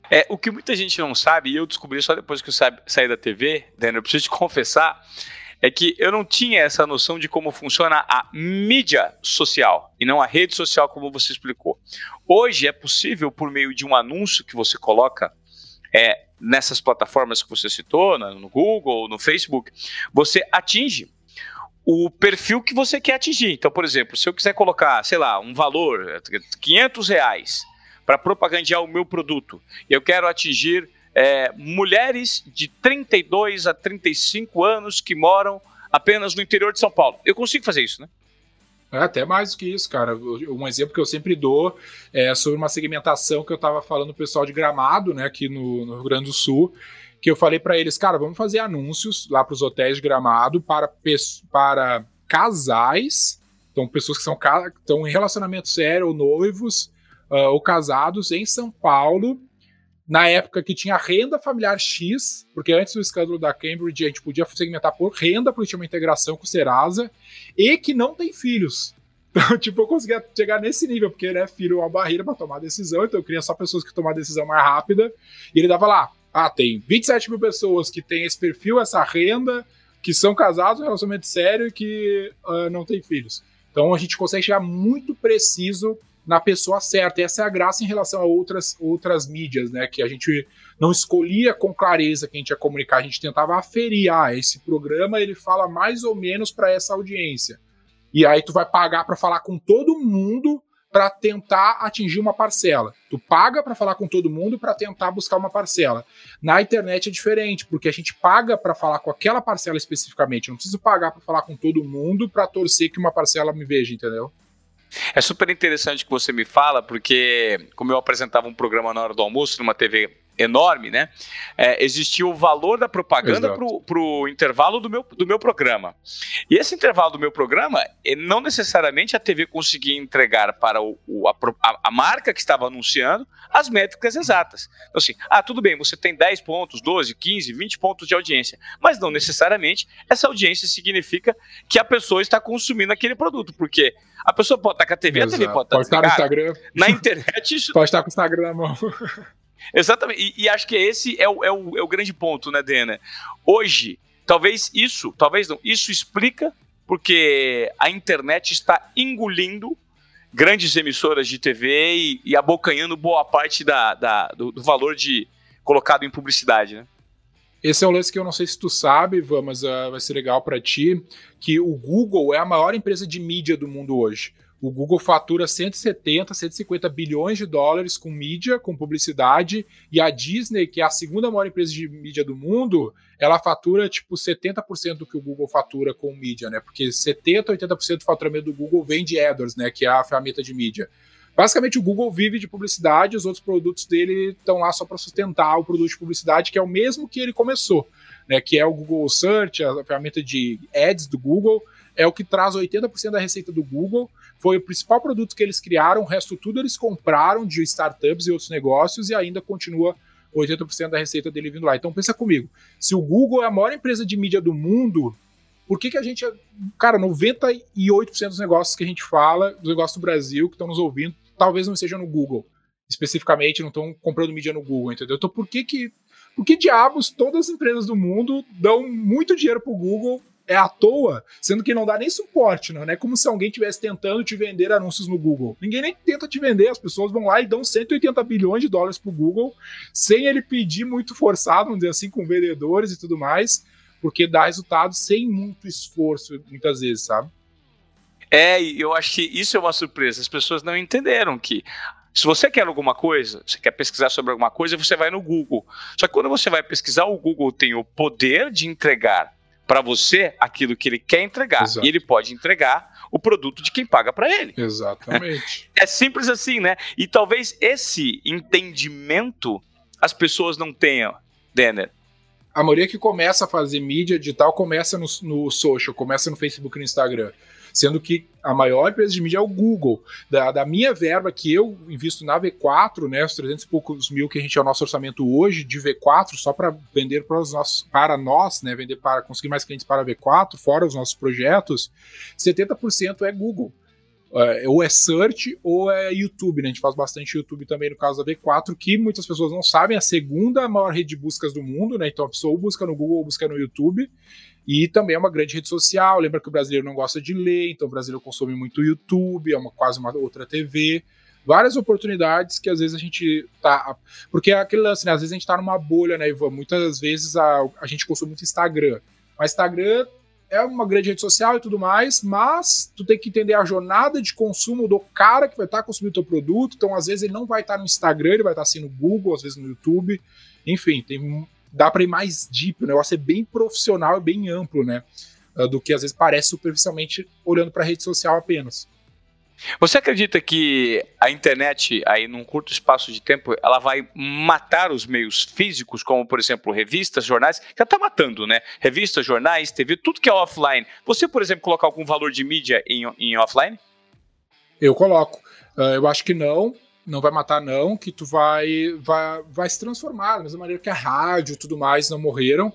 A: É, o que muita gente não sabe, e eu descobri só depois que eu saí da TV, Daniel, eu preciso te confessar, é que eu não tinha essa noção de como funciona a mídia social e não a rede social, como você explicou. Hoje é possível, por meio de um anúncio que você coloca é, nessas plataformas que você citou, no Google, no Facebook, você atinge o perfil que você quer atingir. Então, por exemplo, se eu quiser colocar, sei lá, um valor, 500 reais, para propagandear o meu produto, eu quero atingir é, mulheres de 32 a 35 anos que moram apenas no interior de São Paulo. Eu consigo fazer isso, né?
B: É, até mais do que isso, cara. Um exemplo que eu sempre dou é sobre uma segmentação que eu estava falando pro pessoal de Gramado, né, aqui no, no Rio Grande do Sul, que eu falei para eles, cara, vamos fazer anúncios lá para os hotéis de Gramado para, para casais, então pessoas que são estão em relacionamento sério ou noivos uh, ou casados em São Paulo, na época que tinha renda familiar X, porque antes do escândalo da Cambridge a gente podia segmentar por renda, porque tinha uma integração com o Serasa, e que não tem filhos. Então, tipo, eu conseguia chegar nesse nível, porque, né, filho é uma barreira para tomar decisão, então eu queria só pessoas que tomar decisão mais rápida, e ele dava lá, ah, tem 27 mil pessoas que têm esse perfil, essa renda, que são casados, um relacionamento sério e que uh, não têm filhos. Então a gente consegue chegar muito preciso na pessoa certa. E essa é a graça em relação a outras, outras mídias, né? Que a gente não escolhia com clareza quem a gente ia comunicar, a gente tentava aferir, ah, esse programa ele fala mais ou menos para essa audiência. E aí tu vai pagar para falar com todo mundo para tentar atingir uma parcela. Tu paga para falar com todo mundo para tentar buscar uma parcela. Na internet é diferente, porque a gente paga para falar com aquela parcela especificamente. Eu não preciso pagar para falar com todo mundo para torcer que uma parcela me veja, entendeu?
A: É super interessante que você me fala, porque como eu apresentava um programa na hora do almoço numa TV enorme, né? É, existia o valor da propaganda para o intervalo do meu, do meu programa. E esse intervalo do meu programa, não necessariamente a TV conseguia entregar para o, o, a, a, marca que estava anunciando as métricas exatas. Então, assim, ah, tudo bem, você tem 10 pontos, 12, 15, 20 pontos de audiência, mas não necessariamente essa audiência significa que a pessoa está consumindo aquele produto, porque a pessoa pode estar com a TV, Exato. a TV pode estar, pode estar no Instagram. Na internet,
B: isso. Pode estar com o Instagram na mão.
A: Exatamente. E, e, acho que esse é o, é, o, é o grande ponto, né, Dena? Hoje, talvez isso, talvez não, isso explica porque a internet está engolindo grandes emissoras de TV e, e abocanhando boa parte da, da do, do, valor de colocado em publicidade, né?
B: Esse é um lance que eu não sei se tu sabe, mas uh, vai ser legal para ti, que o Google é a maior empresa de mídia do mundo hoje. O Google fatura 170, 150 bilhões de dólares com mídia, com publicidade, e a Disney, que é a segunda maior empresa de mídia do mundo, ela fatura tipo 70% do que o Google fatura com mídia, né? Porque 70, 80% do faturamento do Google vem de AdWords, né, que é a ferramenta de mídia. Basicamente, o Google vive de publicidade, os outros produtos dele estão lá só para sustentar o produto de publicidade, que é o mesmo que ele começou, né? Que é o Google Search, a ferramenta de ads do Google é o que traz 80% da receita do Google. Foi o principal produto que eles criaram, o resto tudo eles compraram de startups e outros negócios e ainda continua 80% da receita dele vindo lá. Então pensa comigo, se o Google é a maior empresa de mídia do mundo, por que, que a gente. Cara, 98% dos negócios que a gente fala, dos negócios do Brasil que estão nos ouvindo, talvez não seja no Google. Especificamente, não estão comprando mídia no Google, entendeu? Então por que que. Por que diabos todas as empresas do mundo dão muito dinheiro pro Google é à toa, sendo que não dá nem suporte, não é como se alguém estivesse tentando te vender anúncios no Google. Ninguém nem tenta te vender, as pessoas vão lá e dão 180 bilhões de dólares pro Google, sem ele pedir muito forçado, vamos dizer assim, com vendedores e tudo mais, porque dá resultado sem muito esforço, muitas vezes, sabe?
A: É, eu acho que isso é uma surpresa. As pessoas não entenderam que se você quer alguma coisa, você quer pesquisar sobre alguma coisa, você vai no Google. Só que quando você vai pesquisar, o Google tem o poder de entregar para você aquilo que ele quer entregar. Exato. E ele pode entregar o produto de quem paga para ele.
B: Exatamente.
A: é simples assim, né? E talvez esse entendimento as pessoas não tenham, Denner.
B: A maioria que começa a fazer mídia digital começa no, no social, começa no Facebook e no Instagram sendo que a maior empresa de mídia é o Google. Da, da, minha verba que eu invisto na V4, né, os 300 e poucos mil que a gente é o nosso orçamento hoje de V4, só para vender para, os nossos, para nós, né, vender para conseguir mais clientes para a V4, fora os nossos projetos, 70% é Google. É, ou é search ou é YouTube, né? A gente faz bastante YouTube também no caso da V4, que muitas pessoas não sabem, é a segunda maior rede de buscas do mundo, né? Então a pessoa ou busca no Google ou busca no YouTube. E também é uma grande rede social. Lembra que o brasileiro não gosta de ler, então o brasileiro consome muito YouTube, é uma, quase uma outra TV. Várias oportunidades que às vezes a gente tá. Porque é aquele lance, né? Às vezes a gente tá numa bolha, né, Ivan? Muitas vezes a, a gente consome muito Instagram. Mas Instagram é uma grande rede social e tudo mais, mas tu tem que entender a jornada de consumo do cara que vai estar tá consumindo teu produto. Então, às vezes, ele não vai estar tá no Instagram, ele vai estar tá assim no Google, às vezes no YouTube. Enfim, tem dá para ir mais deep, o negócio é bem profissional e bem amplo, né? Ah, do que às vezes parece superficialmente olhando para a rede social apenas.
A: Você acredita que a internet, aí num curto espaço de tempo, ela vai matar os meios físicos, como por exemplo revistas, jornais, que já está matando, né? Revistas, jornais, TV, tudo que é offline. Você, por exemplo, colocar algum valor de mídia em, em offline?
B: Eu coloco. Uh, eu acho que não não vai matar não, que tu vai, vai, vai se transformar, da mesma maneira que a rádio e tudo mais não morreram.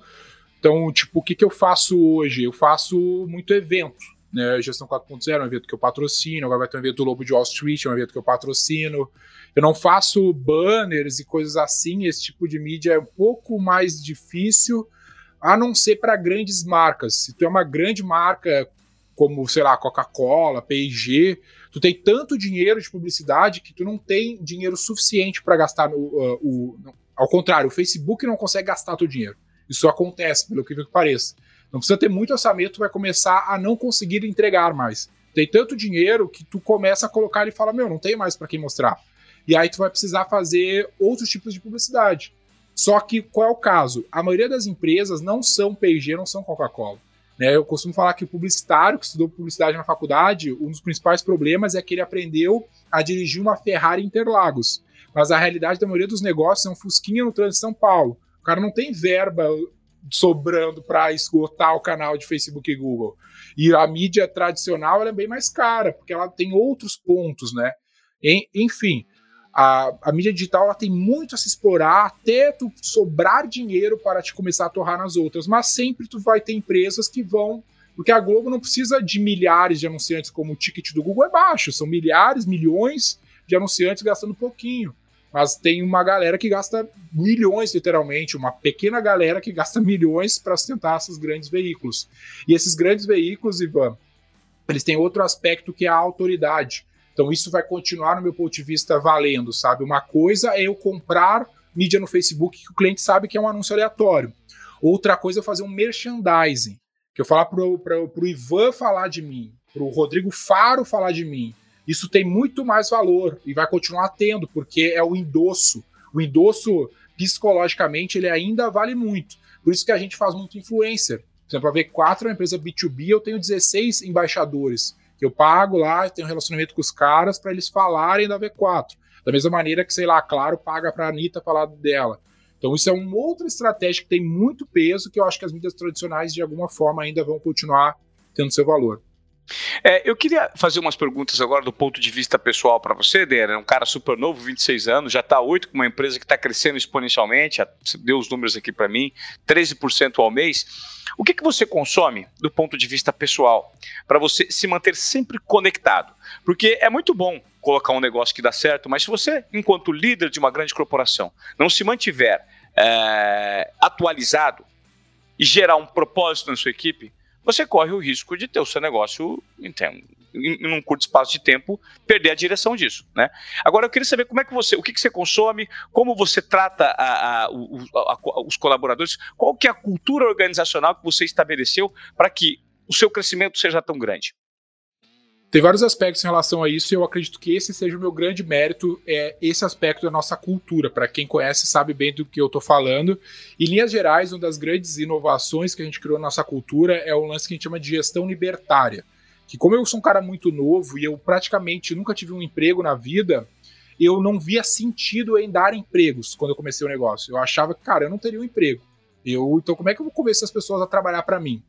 B: Então, tipo, o que, que eu faço hoje? Eu faço muito evento, né? Gestão 4.0 é um evento que eu patrocino, agora vai ter um evento do Lobo de Wall Street, é um evento que eu patrocino. Eu não faço banners e coisas assim, esse tipo de mídia é um pouco mais difícil, a não ser para grandes marcas. Se tu é uma grande marca, como, sei lá, Coca-Cola, P&G, tu tem tanto dinheiro de publicidade que tu não tem dinheiro suficiente para gastar no, uh, o. Ao contrário, o Facebook não consegue gastar teu dinheiro. Isso acontece, pelo que pareça. Não precisa ter muito orçamento, tu vai começar a não conseguir entregar mais. Tem tanto dinheiro que tu começa a colocar e fala: Meu, não tem mais para quem mostrar. E aí tu vai precisar fazer outros tipos de publicidade. Só que qual é o caso? A maioria das empresas não são P&G, não são Coca-Cola. Né? Eu costumo falar que o publicitário que estudou publicidade na faculdade, um dos principais problemas é que ele aprendeu a dirigir uma Ferrari Interlagos. Mas a realidade da maioria dos negócios é um Fusquinha no trânsito de São Paulo. O cara não tem verba sobrando para esgotar o canal de Facebook e Google. E a mídia tradicional é bem mais cara, porque ela tem outros pontos, né? Enfim, a, a mídia digital ela tem muito a se explorar até tu sobrar dinheiro para te começar a torrar nas outras, mas sempre tu vai ter empresas que vão porque a Globo não precisa de milhares de anunciantes como o ticket do Google é baixo, são milhares, milhões de anunciantes gastando pouquinho. mas tem uma galera que gasta milhões, literalmente, uma pequena galera que gasta milhões para sustentar esses grandes veículos. E esses grandes veículos, Ivan, eles têm outro aspecto que é a autoridade. Então isso vai continuar, no meu ponto de vista, valendo, sabe? Uma coisa é eu comprar mídia no Facebook que o cliente sabe que é um anúncio aleatório. Outra coisa é fazer um merchandising, que eu falar para o Ivan falar de mim, para o Rodrigo Faro falar de mim. Isso tem muito mais valor e vai continuar tendo, porque é o endosso. O endosso, psicologicamente, ele ainda vale muito. Por isso que a gente faz muito influencer. Por exemplo, a V4 é uma empresa B2B, eu tenho 16 embaixadores eu pago lá, tenho um relacionamento com os caras para eles falarem da V4. Da mesma maneira que, sei lá, Claro paga para a Anitta falar dela. Então, isso é uma outra estratégia que tem muito peso, que eu acho que as mídias tradicionais, de alguma forma, ainda vão continuar tendo seu valor.
A: É, eu queria fazer umas perguntas agora do ponto de vista pessoal para você, Dera. É um cara super novo, 26 anos, já está oito com uma empresa que está crescendo exponencialmente. Deu os números aqui para mim, 13% ao mês. O que, que você consome do ponto de vista pessoal para você se manter sempre conectado? Porque é muito bom colocar um negócio que dá certo, mas se você, enquanto líder de uma grande corporação, não se mantiver é, atualizado e gerar um propósito na sua equipe, você corre o risco de ter o seu negócio em, em um curto espaço de tempo perder a direção disso, né? Agora eu queria saber como é que você, o que, que você consome, como você trata a, a, a, os colaboradores, qual que é a cultura organizacional que você estabeleceu para que o seu crescimento seja tão grande.
B: Tem vários aspectos em relação a isso e eu acredito que esse seja o meu grande mérito, é esse aspecto da nossa cultura. Para quem conhece, sabe bem do que eu estou falando. Em linhas gerais, uma das grandes inovações que a gente criou na nossa cultura é o lance que a gente chama de gestão libertária. Que como eu sou um cara muito novo e eu praticamente nunca tive um emprego na vida, eu não via sentido em dar empregos quando eu comecei o negócio. Eu achava que, cara, eu não teria um emprego. Eu, então, como é que eu vou convencer as pessoas a trabalhar para mim?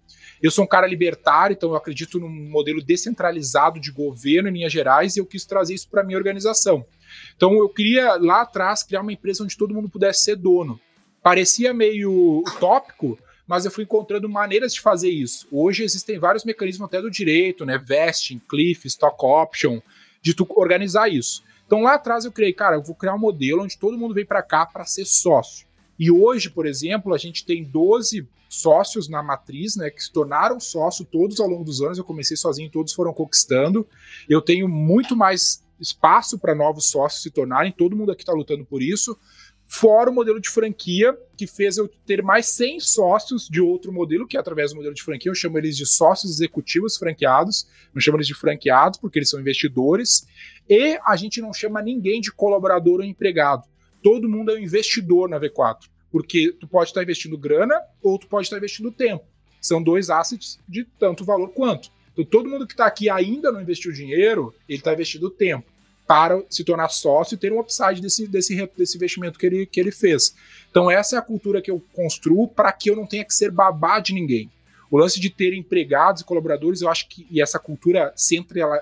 B: Eu sou um cara libertário, então eu acredito num modelo descentralizado de governo em linhas gerais e eu quis trazer isso para minha organização. Então eu queria lá atrás criar uma empresa onde todo mundo pudesse ser dono. Parecia meio utópico, mas eu fui encontrando maneiras de fazer isso. Hoje existem vários mecanismos até do direito, né, vesting, cliff, stock option, de tu organizar isso. Então lá atrás eu criei, cara, eu vou criar um modelo onde todo mundo vem para cá para ser sócio. E hoje, por exemplo, a gente tem 12 sócios na matriz, né, que se tornaram sócio todos ao longo dos anos. Eu comecei sozinho, todos foram conquistando. Eu tenho muito mais espaço para novos sócios se tornarem, todo mundo aqui está lutando por isso. Fora o modelo de franquia, que fez eu ter mais 100 sócios de outro modelo, que é através do modelo de franquia, eu chamo eles de sócios executivos franqueados, não chamo eles de franqueados, porque eles são investidores, e a gente não chama ninguém de colaborador ou empregado. Todo mundo é um investidor na V4. Porque tu pode estar investindo grana ou tu pode estar investindo tempo. São dois assets de tanto valor quanto. Então, todo mundo que está aqui ainda não investiu dinheiro, ele está investindo tempo para se tornar sócio e ter um upside desse, desse, desse investimento que ele, que ele fez. Então, essa é a cultura que eu construo para que eu não tenha que ser babá de ninguém. O lance de ter empregados e colaboradores, eu acho que e essa cultura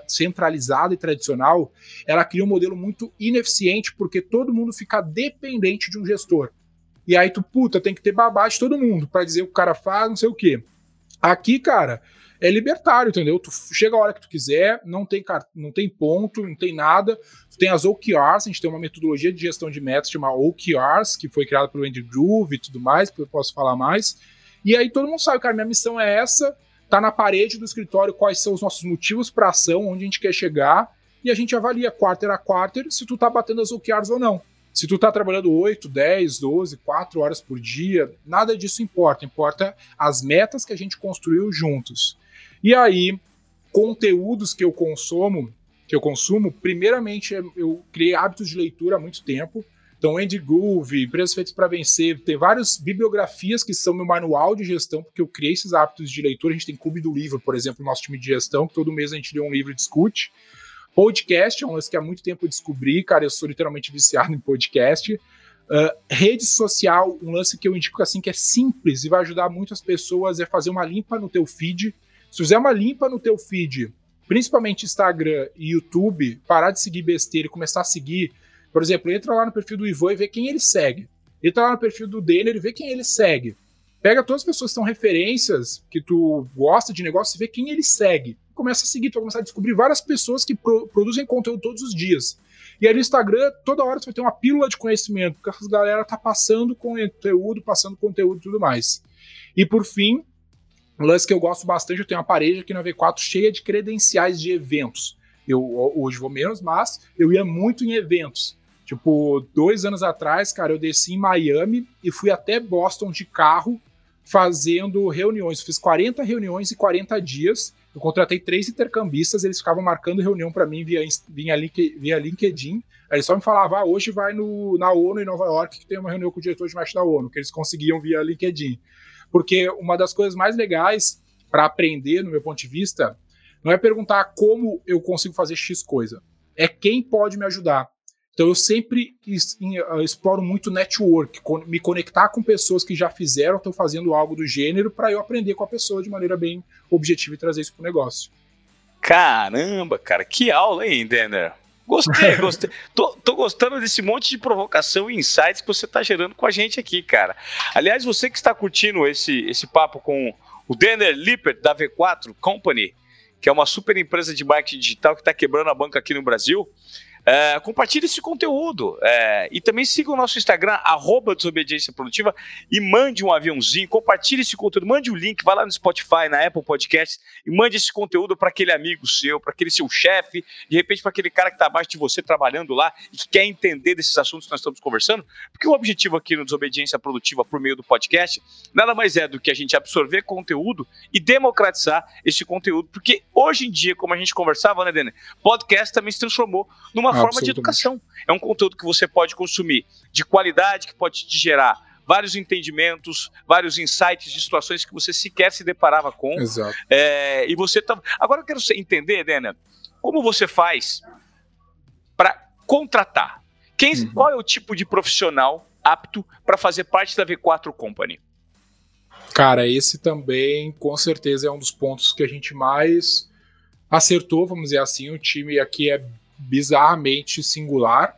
B: centralizada e tradicional, ela cria um modelo muito ineficiente porque todo mundo fica dependente de um gestor. E aí tu, puta, tem que ter babá de todo mundo para dizer o que o cara faz, não sei o quê. Aqui, cara, é libertário, entendeu? Tu chega a hora que tu quiser, não tem, não tem ponto, não tem nada. Tu tem as OKRs, a gente tem uma metodologia de gestão de metas chamada OKRs, que foi criada pelo Andy Groove e tudo mais, que eu posso falar mais. E aí todo mundo sabe, cara, minha missão é essa, tá na parede do escritório quais são os nossos motivos para ação, onde a gente quer chegar, e a gente avalia quarter a quarter se tu tá batendo as OKRs ou não. Se tu tá trabalhando 8, 10, 12, 4 horas por dia, nada disso importa. Importa as metas que a gente construiu juntos. E aí, conteúdos que eu consumo, que eu consumo, primeiramente eu criei hábitos de leitura há muito tempo. Então, Andy Groove, Empresas Feitas para Vencer, tem várias bibliografias que são meu manual de gestão, porque eu criei esses hábitos de leitura. A gente tem Clube do Livro, por exemplo, no nosso time de gestão, que todo mês a gente lê um livro e discute. Podcast é um lance que há muito tempo eu descobri, cara, eu sou literalmente viciado em podcast. Uh, rede social, um lance que eu indico assim que é simples e vai ajudar muitas pessoas é fazer uma limpa no teu feed. Se fizer uma limpa no teu feed, principalmente Instagram e YouTube, parar de seguir besteira e começar a seguir, por exemplo, entra lá no perfil do Ivan e vê quem ele segue. Entra lá no perfil do Denner e vê quem ele segue. Pega todas as pessoas que são referências, que tu gosta de negócio e vê quem ele segue começa a seguir, tu vai começar a descobrir várias pessoas que pro, produzem conteúdo todos os dias. E aí no Instagram, toda hora você vai ter uma pílula de conhecimento, porque a galera tá passando conteúdo, passando conteúdo e tudo mais. E por fim, um lance que eu gosto bastante, eu tenho uma parede aqui na V4 cheia de credenciais de eventos. Eu hoje vou menos, mas eu ia muito em eventos. Tipo, dois anos atrás, cara, eu desci em Miami e fui até Boston de carro fazendo reuniões. fiz 40 reuniões em 40 dias. Eu contratei três intercambistas, eles ficavam marcando reunião para mim via, via, via LinkedIn. Aí eles só me falavam, ah, hoje vai no, na ONU em Nova York, que tem uma reunião com o diretor de marketing da ONU, que eles conseguiam via LinkedIn. Porque uma das coisas mais legais para aprender, no meu ponto de vista, não é perguntar como eu consigo fazer X coisa, é quem pode me ajudar. Então eu sempre ah, exploro muito network, me conectar com pessoas que já fizeram, estão fazendo algo do gênero, para eu aprender com a pessoa de maneira bem objetiva e trazer isso para o negócio.
A: Caramba, cara, que aula, hein, Denner? Gostei, gostei. tô, tô, gostando desse monte de provocação e insights que você está gerando com a gente aqui, cara. Aliás, você que está curtindo esse, esse papo com o Denner Lippert, da V4 Company, que é uma super empresa de marketing digital que está quebrando a banca aqui no Brasil, é, compartilhe esse conteúdo é, e também siga o nosso Instagram, arroba Desobediência Produtiva, e mande um aviãozinho, compartilhe esse conteúdo, mande o um link, vá lá no Spotify, na Apple Podcast e mande esse conteúdo para aquele amigo seu, para aquele seu chefe, de repente para aquele cara que está abaixo de você trabalhando lá e que quer entender desses assuntos que nós estamos conversando, porque o objetivo aqui no Desobediência Produtiva por meio do podcast nada mais é do que a gente absorver conteúdo e democratizar esse conteúdo, porque hoje em dia, como a gente conversava, né, Dene, podcast também se transformou numa uma forma de educação. É um conteúdo que você pode consumir de qualidade, que pode te gerar vários entendimentos, vários insights de situações que você sequer se deparava com.
B: Exato.
A: É, e você tá... Agora eu quero entender, Dena, como você faz para contratar? Quem, uhum. Qual é o tipo de profissional apto para fazer parte da V4 Company?
B: Cara, esse também, com certeza, é um dos pontos que a gente mais acertou, vamos dizer assim. O time aqui é bizarramente singular,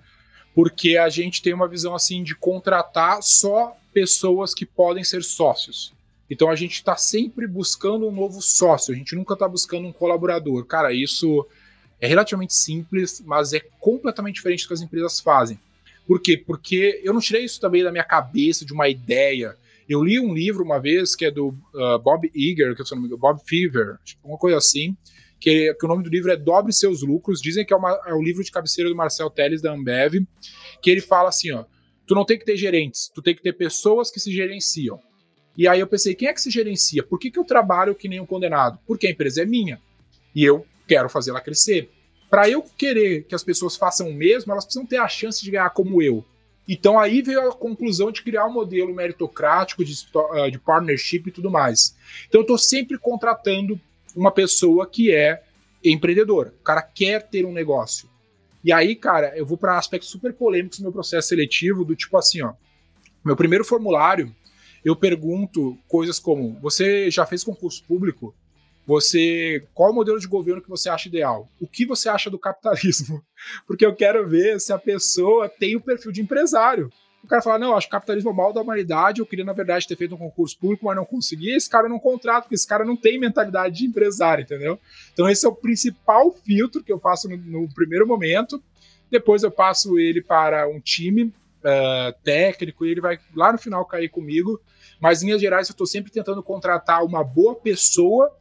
B: porque a gente tem uma visão assim de contratar só pessoas que podem ser sócios. Então a gente está sempre buscando um novo sócio, a gente nunca está buscando um colaborador. Cara, isso é relativamente simples, mas é completamente diferente do que as empresas fazem. Por quê? Porque eu não tirei isso também da minha cabeça, de uma ideia. Eu li um livro uma vez que é do uh, Bob Iger, que é o nome Bob Fever, uma coisa assim, que, que, o nome do livro é Dobre Seus Lucros. Dizem que é, uma, é o livro de cabeceira do Marcel Teles, da Ambev, que ele fala assim, ó, tu não tem que ter gerentes, tu tem que ter pessoas que se gerenciam. E aí eu pensei, quem é que se gerencia? Por que, que eu trabalho que nem um condenado? Porque a empresa é minha e eu quero fazê-la crescer. Para eu querer que as pessoas façam o mesmo, elas precisam ter a chance de ganhar como eu. Então aí veio a conclusão de criar um modelo meritocrático de, ah, de partnership e tudo mais. Então eu estou sempre contratando uma pessoa que é empreendedora. O cara quer ter um negócio. E aí, cara, eu vou para aspectos super polêmicos no meu processo seletivo, do tipo assim, ó. Meu primeiro formulário, eu pergunto coisas como: você já fez concurso público? Você, qual o modelo de governo que você acha ideal? O que você acha do capitalismo? Porque eu quero ver se a pessoa tem o perfil de empresário. O cara fala, não, acho o capitalismo é o mal da humanidade, eu queria, na verdade, ter feito um concurso público, mas não consegui, esse cara não contrata, porque esse cara não tem mentalidade de empresário, entendeu? Então esse é o principal filtro que eu faço no, no primeiro momento, depois eu passo ele para um time uh, técnico e ele vai lá no final cair comigo, mas em linhas gerais eu estou sempre tentando contratar uma boa pessoa,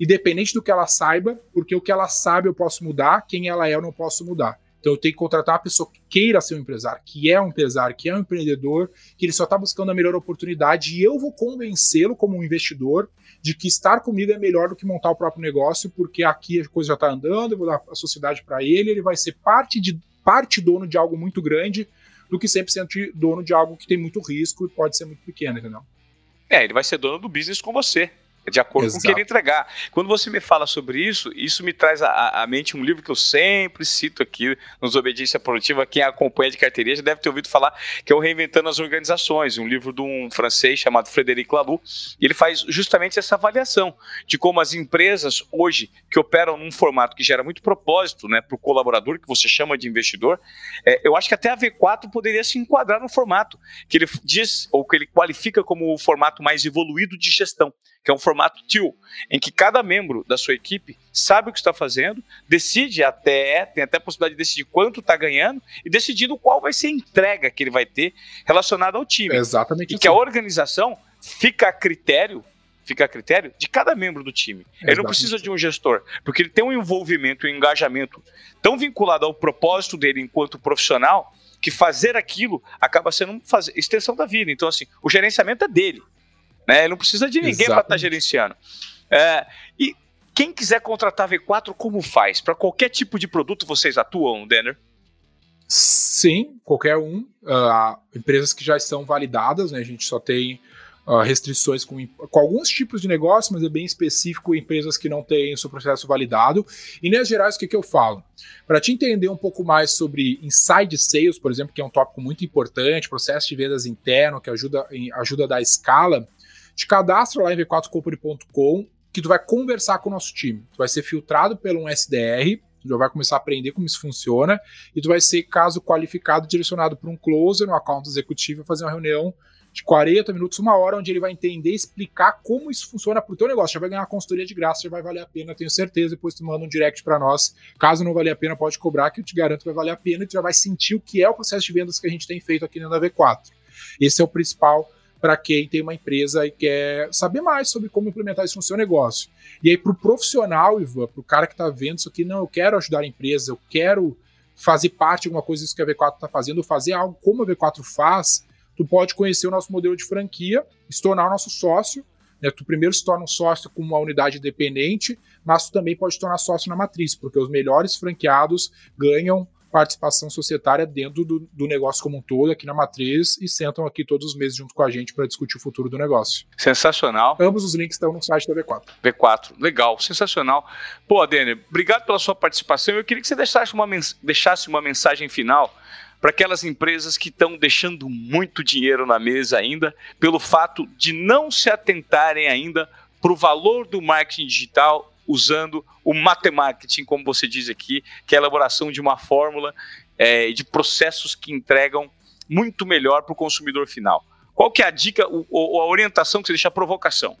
B: independente do que ela saiba, porque o que ela sabe eu posso mudar, quem ela é eu não posso mudar. Então eu tenho que contratar uma pessoa que queira ser um empresário, que é um empresário, que é um empreendedor, que ele só está buscando a melhor oportunidade e eu vou convencê-lo como um investidor de que estar comigo é melhor do que montar o próprio negócio, porque aqui a coisa já está andando, eu vou dar a sociedade para ele, ele vai ser parte de parte dono de algo muito grande do que 100% dono de algo que tem muito risco e pode ser muito pequeno, entendeu?
A: É, ele vai ser dono do business com você de acordo Exato. com o que ele entregar. Quando você me fala sobre isso, isso me traz à, à mente um livro que eu sempre cito aqui nos Obediência Produtiva. Quem acompanha de carteirinha já deve ter ouvido falar, que é o Reinventando as Organizações, um livro de um francês chamado Frederic Laloux. E ele faz justamente essa avaliação de como as empresas hoje, que operam num formato que gera muito propósito né, para o colaborador, que você chama de investidor, é, eu acho que até a V4 poderia se enquadrar no formato que ele diz, ou que ele qualifica como o formato mais evoluído de gestão que é um formato TIL, em que cada membro da sua equipe sabe o que está fazendo, decide até, tem até a possibilidade de decidir quanto está ganhando e decidindo qual vai ser a entrega que ele vai ter relacionada ao time.
B: exatamente.
A: E assim. que a organização fica a critério fica a critério de cada membro do time. Ele não precisa de um gestor, porque ele tem um envolvimento, um engajamento tão vinculado ao propósito dele enquanto profissional que fazer aquilo acaba sendo uma extensão da vida. Então, assim, o gerenciamento é dele. Né? Ele não precisa de ninguém para estar tá gerenciando. É, e quem quiser contratar V4, como faz? Para qualquer tipo de produto vocês atuam, Denner?
B: Sim, qualquer um. Uh, empresas que já estão validadas, né? A gente só tem uh, restrições com, com, alguns tipos de negócio, mas é bem específico empresas que não têm o seu processo validado. E, nas gerais, o que, que eu falo? Para te entender um pouco mais sobre inside sales, por exemplo, que é um tópico muito importante, processo de vendas interno, que ajuda, ajuda a dar escala, te cadastra lá em v4company.com que tu vai conversar com o nosso time. Tu vai ser filtrado pelo um SDR, tu já vai começar a aprender como isso funciona, e tu vai ser, caso qualificado, direcionado para um closer, no account executivo, fazer uma reunião de 40 minutos, uma hora, onde ele vai entender explicar como isso funciona para o teu negócio. Já vai ganhar uma consultoria de graça, já vai valer a pena, tenho certeza. Depois tu manda um direct para nós. Caso não valer a pena, pode cobrar, que eu te garanto vai valer a pena e tu já vai sentir o que é o processo de vendas que a gente tem feito aqui na V4. Esse é o principal para quem tem uma empresa e quer saber mais sobre como implementar isso no seu negócio. E aí, para o profissional, Ivan, para o cara que está vendo isso aqui, não, eu quero ajudar a empresa, eu quero fazer parte de alguma coisa disso que a V4 está fazendo, fazer algo como a V4 faz, tu pode conhecer o nosso modelo de franquia, se tornar o nosso sócio. Né? Tu primeiro se torna um sócio com uma unidade independente, mas tu também pode se tornar sócio na matriz, porque os melhores franqueados ganham participação societária dentro do, do, negócio como um todo, aqui na matriz, e sentam aqui todos os meses junto com a gente para discutir o futuro do negócio.
A: Sensacional.
B: Ambos os links estão no site da V4.
A: V4, legal, sensacional. Pô, Denner, obrigado pela sua participação. Eu queria que você deixasse uma, deixasse uma mensagem final para aquelas empresas que estão deixando muito dinheiro na mesa ainda, pelo fato de não se atentarem ainda para o valor do marketing digital usando o matemarketing, como você diz aqui, que é a elaboração de uma fórmula é, de processos que entregam muito melhor para o consumidor final. Qual que é a dica ou a orientação que você deixa a provocação?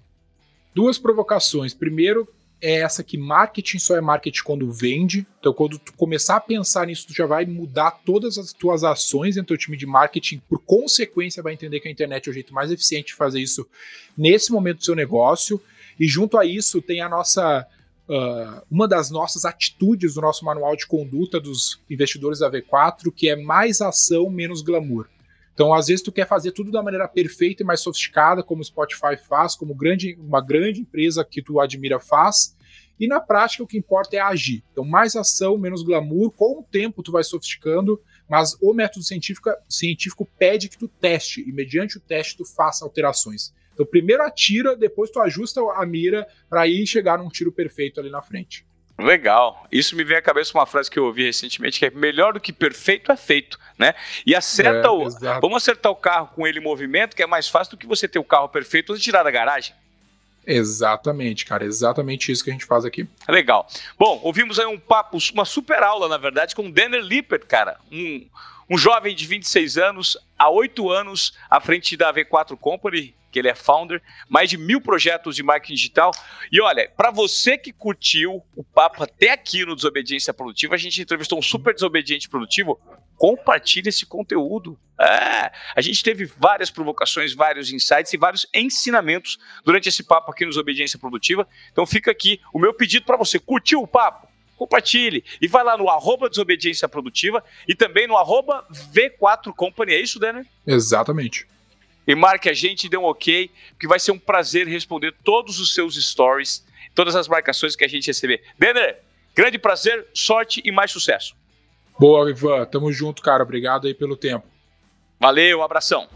B: Duas provocações. Primeiro, é essa que marketing só é marketing quando vende. Então, quando tu começar a pensar nisso, tu já vai mudar todas as tuas ações em teu time de marketing. Por consequência, vai entender que a internet é o jeito mais eficiente de fazer isso nesse momento do seu negócio. E junto a isso, tem a nossa. Uh, uma das nossas atitudes do nosso manual de conduta dos investidores da V4, que é mais ação, menos glamour. Então, às vezes, tu quer fazer tudo da maneira perfeita e mais sofisticada, como o Spotify faz, como grande, uma grande empresa que tu admira faz, e na prática o que importa é agir. Então, mais ação, menos glamour, com o tempo tu vai sofisticando, mas o método científico, científico pede que tu teste, e mediante o teste tu faça alterações. Então, primeiro atira, depois tu ajusta a mira para ir chegar num tiro perfeito ali na frente.
A: Legal. Isso me vem à cabeça uma frase que eu ouvi recentemente, que é melhor do que perfeito é feito, né? E acerta é, o. Exato. Vamos acertar o carro com ele em movimento, que é mais fácil do que você ter o carro perfeito de tirar da garagem.
B: Exatamente, cara. Exatamente isso que a gente faz aqui.
A: Legal. Bom, ouvimos aí um papo, uma super aula, na verdade, com o Denner Lippert, cara. Um, um jovem de 26 anos, há oito anos à frente da V4 Company, que ele é founder, mais de mil projetos de marketing digital. E olha, para você que curtiu o papo até aqui no Desobediência Produtiva, a gente entrevistou um super desobediente produtivo. Compartilhe esse conteúdo. É, a gente teve várias provocações, vários insights e vários ensinamentos durante esse papo aqui no Desobediência Produtiva. Então fica aqui o meu pedido para você. Curtiu o papo? compartilhe. E vai lá no arroba Desobediência Produtiva e também no arroba V4 Company. É isso, Denner?
B: Exatamente
A: e marque a gente e dê um ok, que vai ser um prazer responder todos os seus stories, todas as marcações que a gente receber. Denner, grande prazer, sorte e mais sucesso.
B: Boa, Ivan. Tamo junto, cara. Obrigado aí pelo tempo.
A: Valeu, um abração.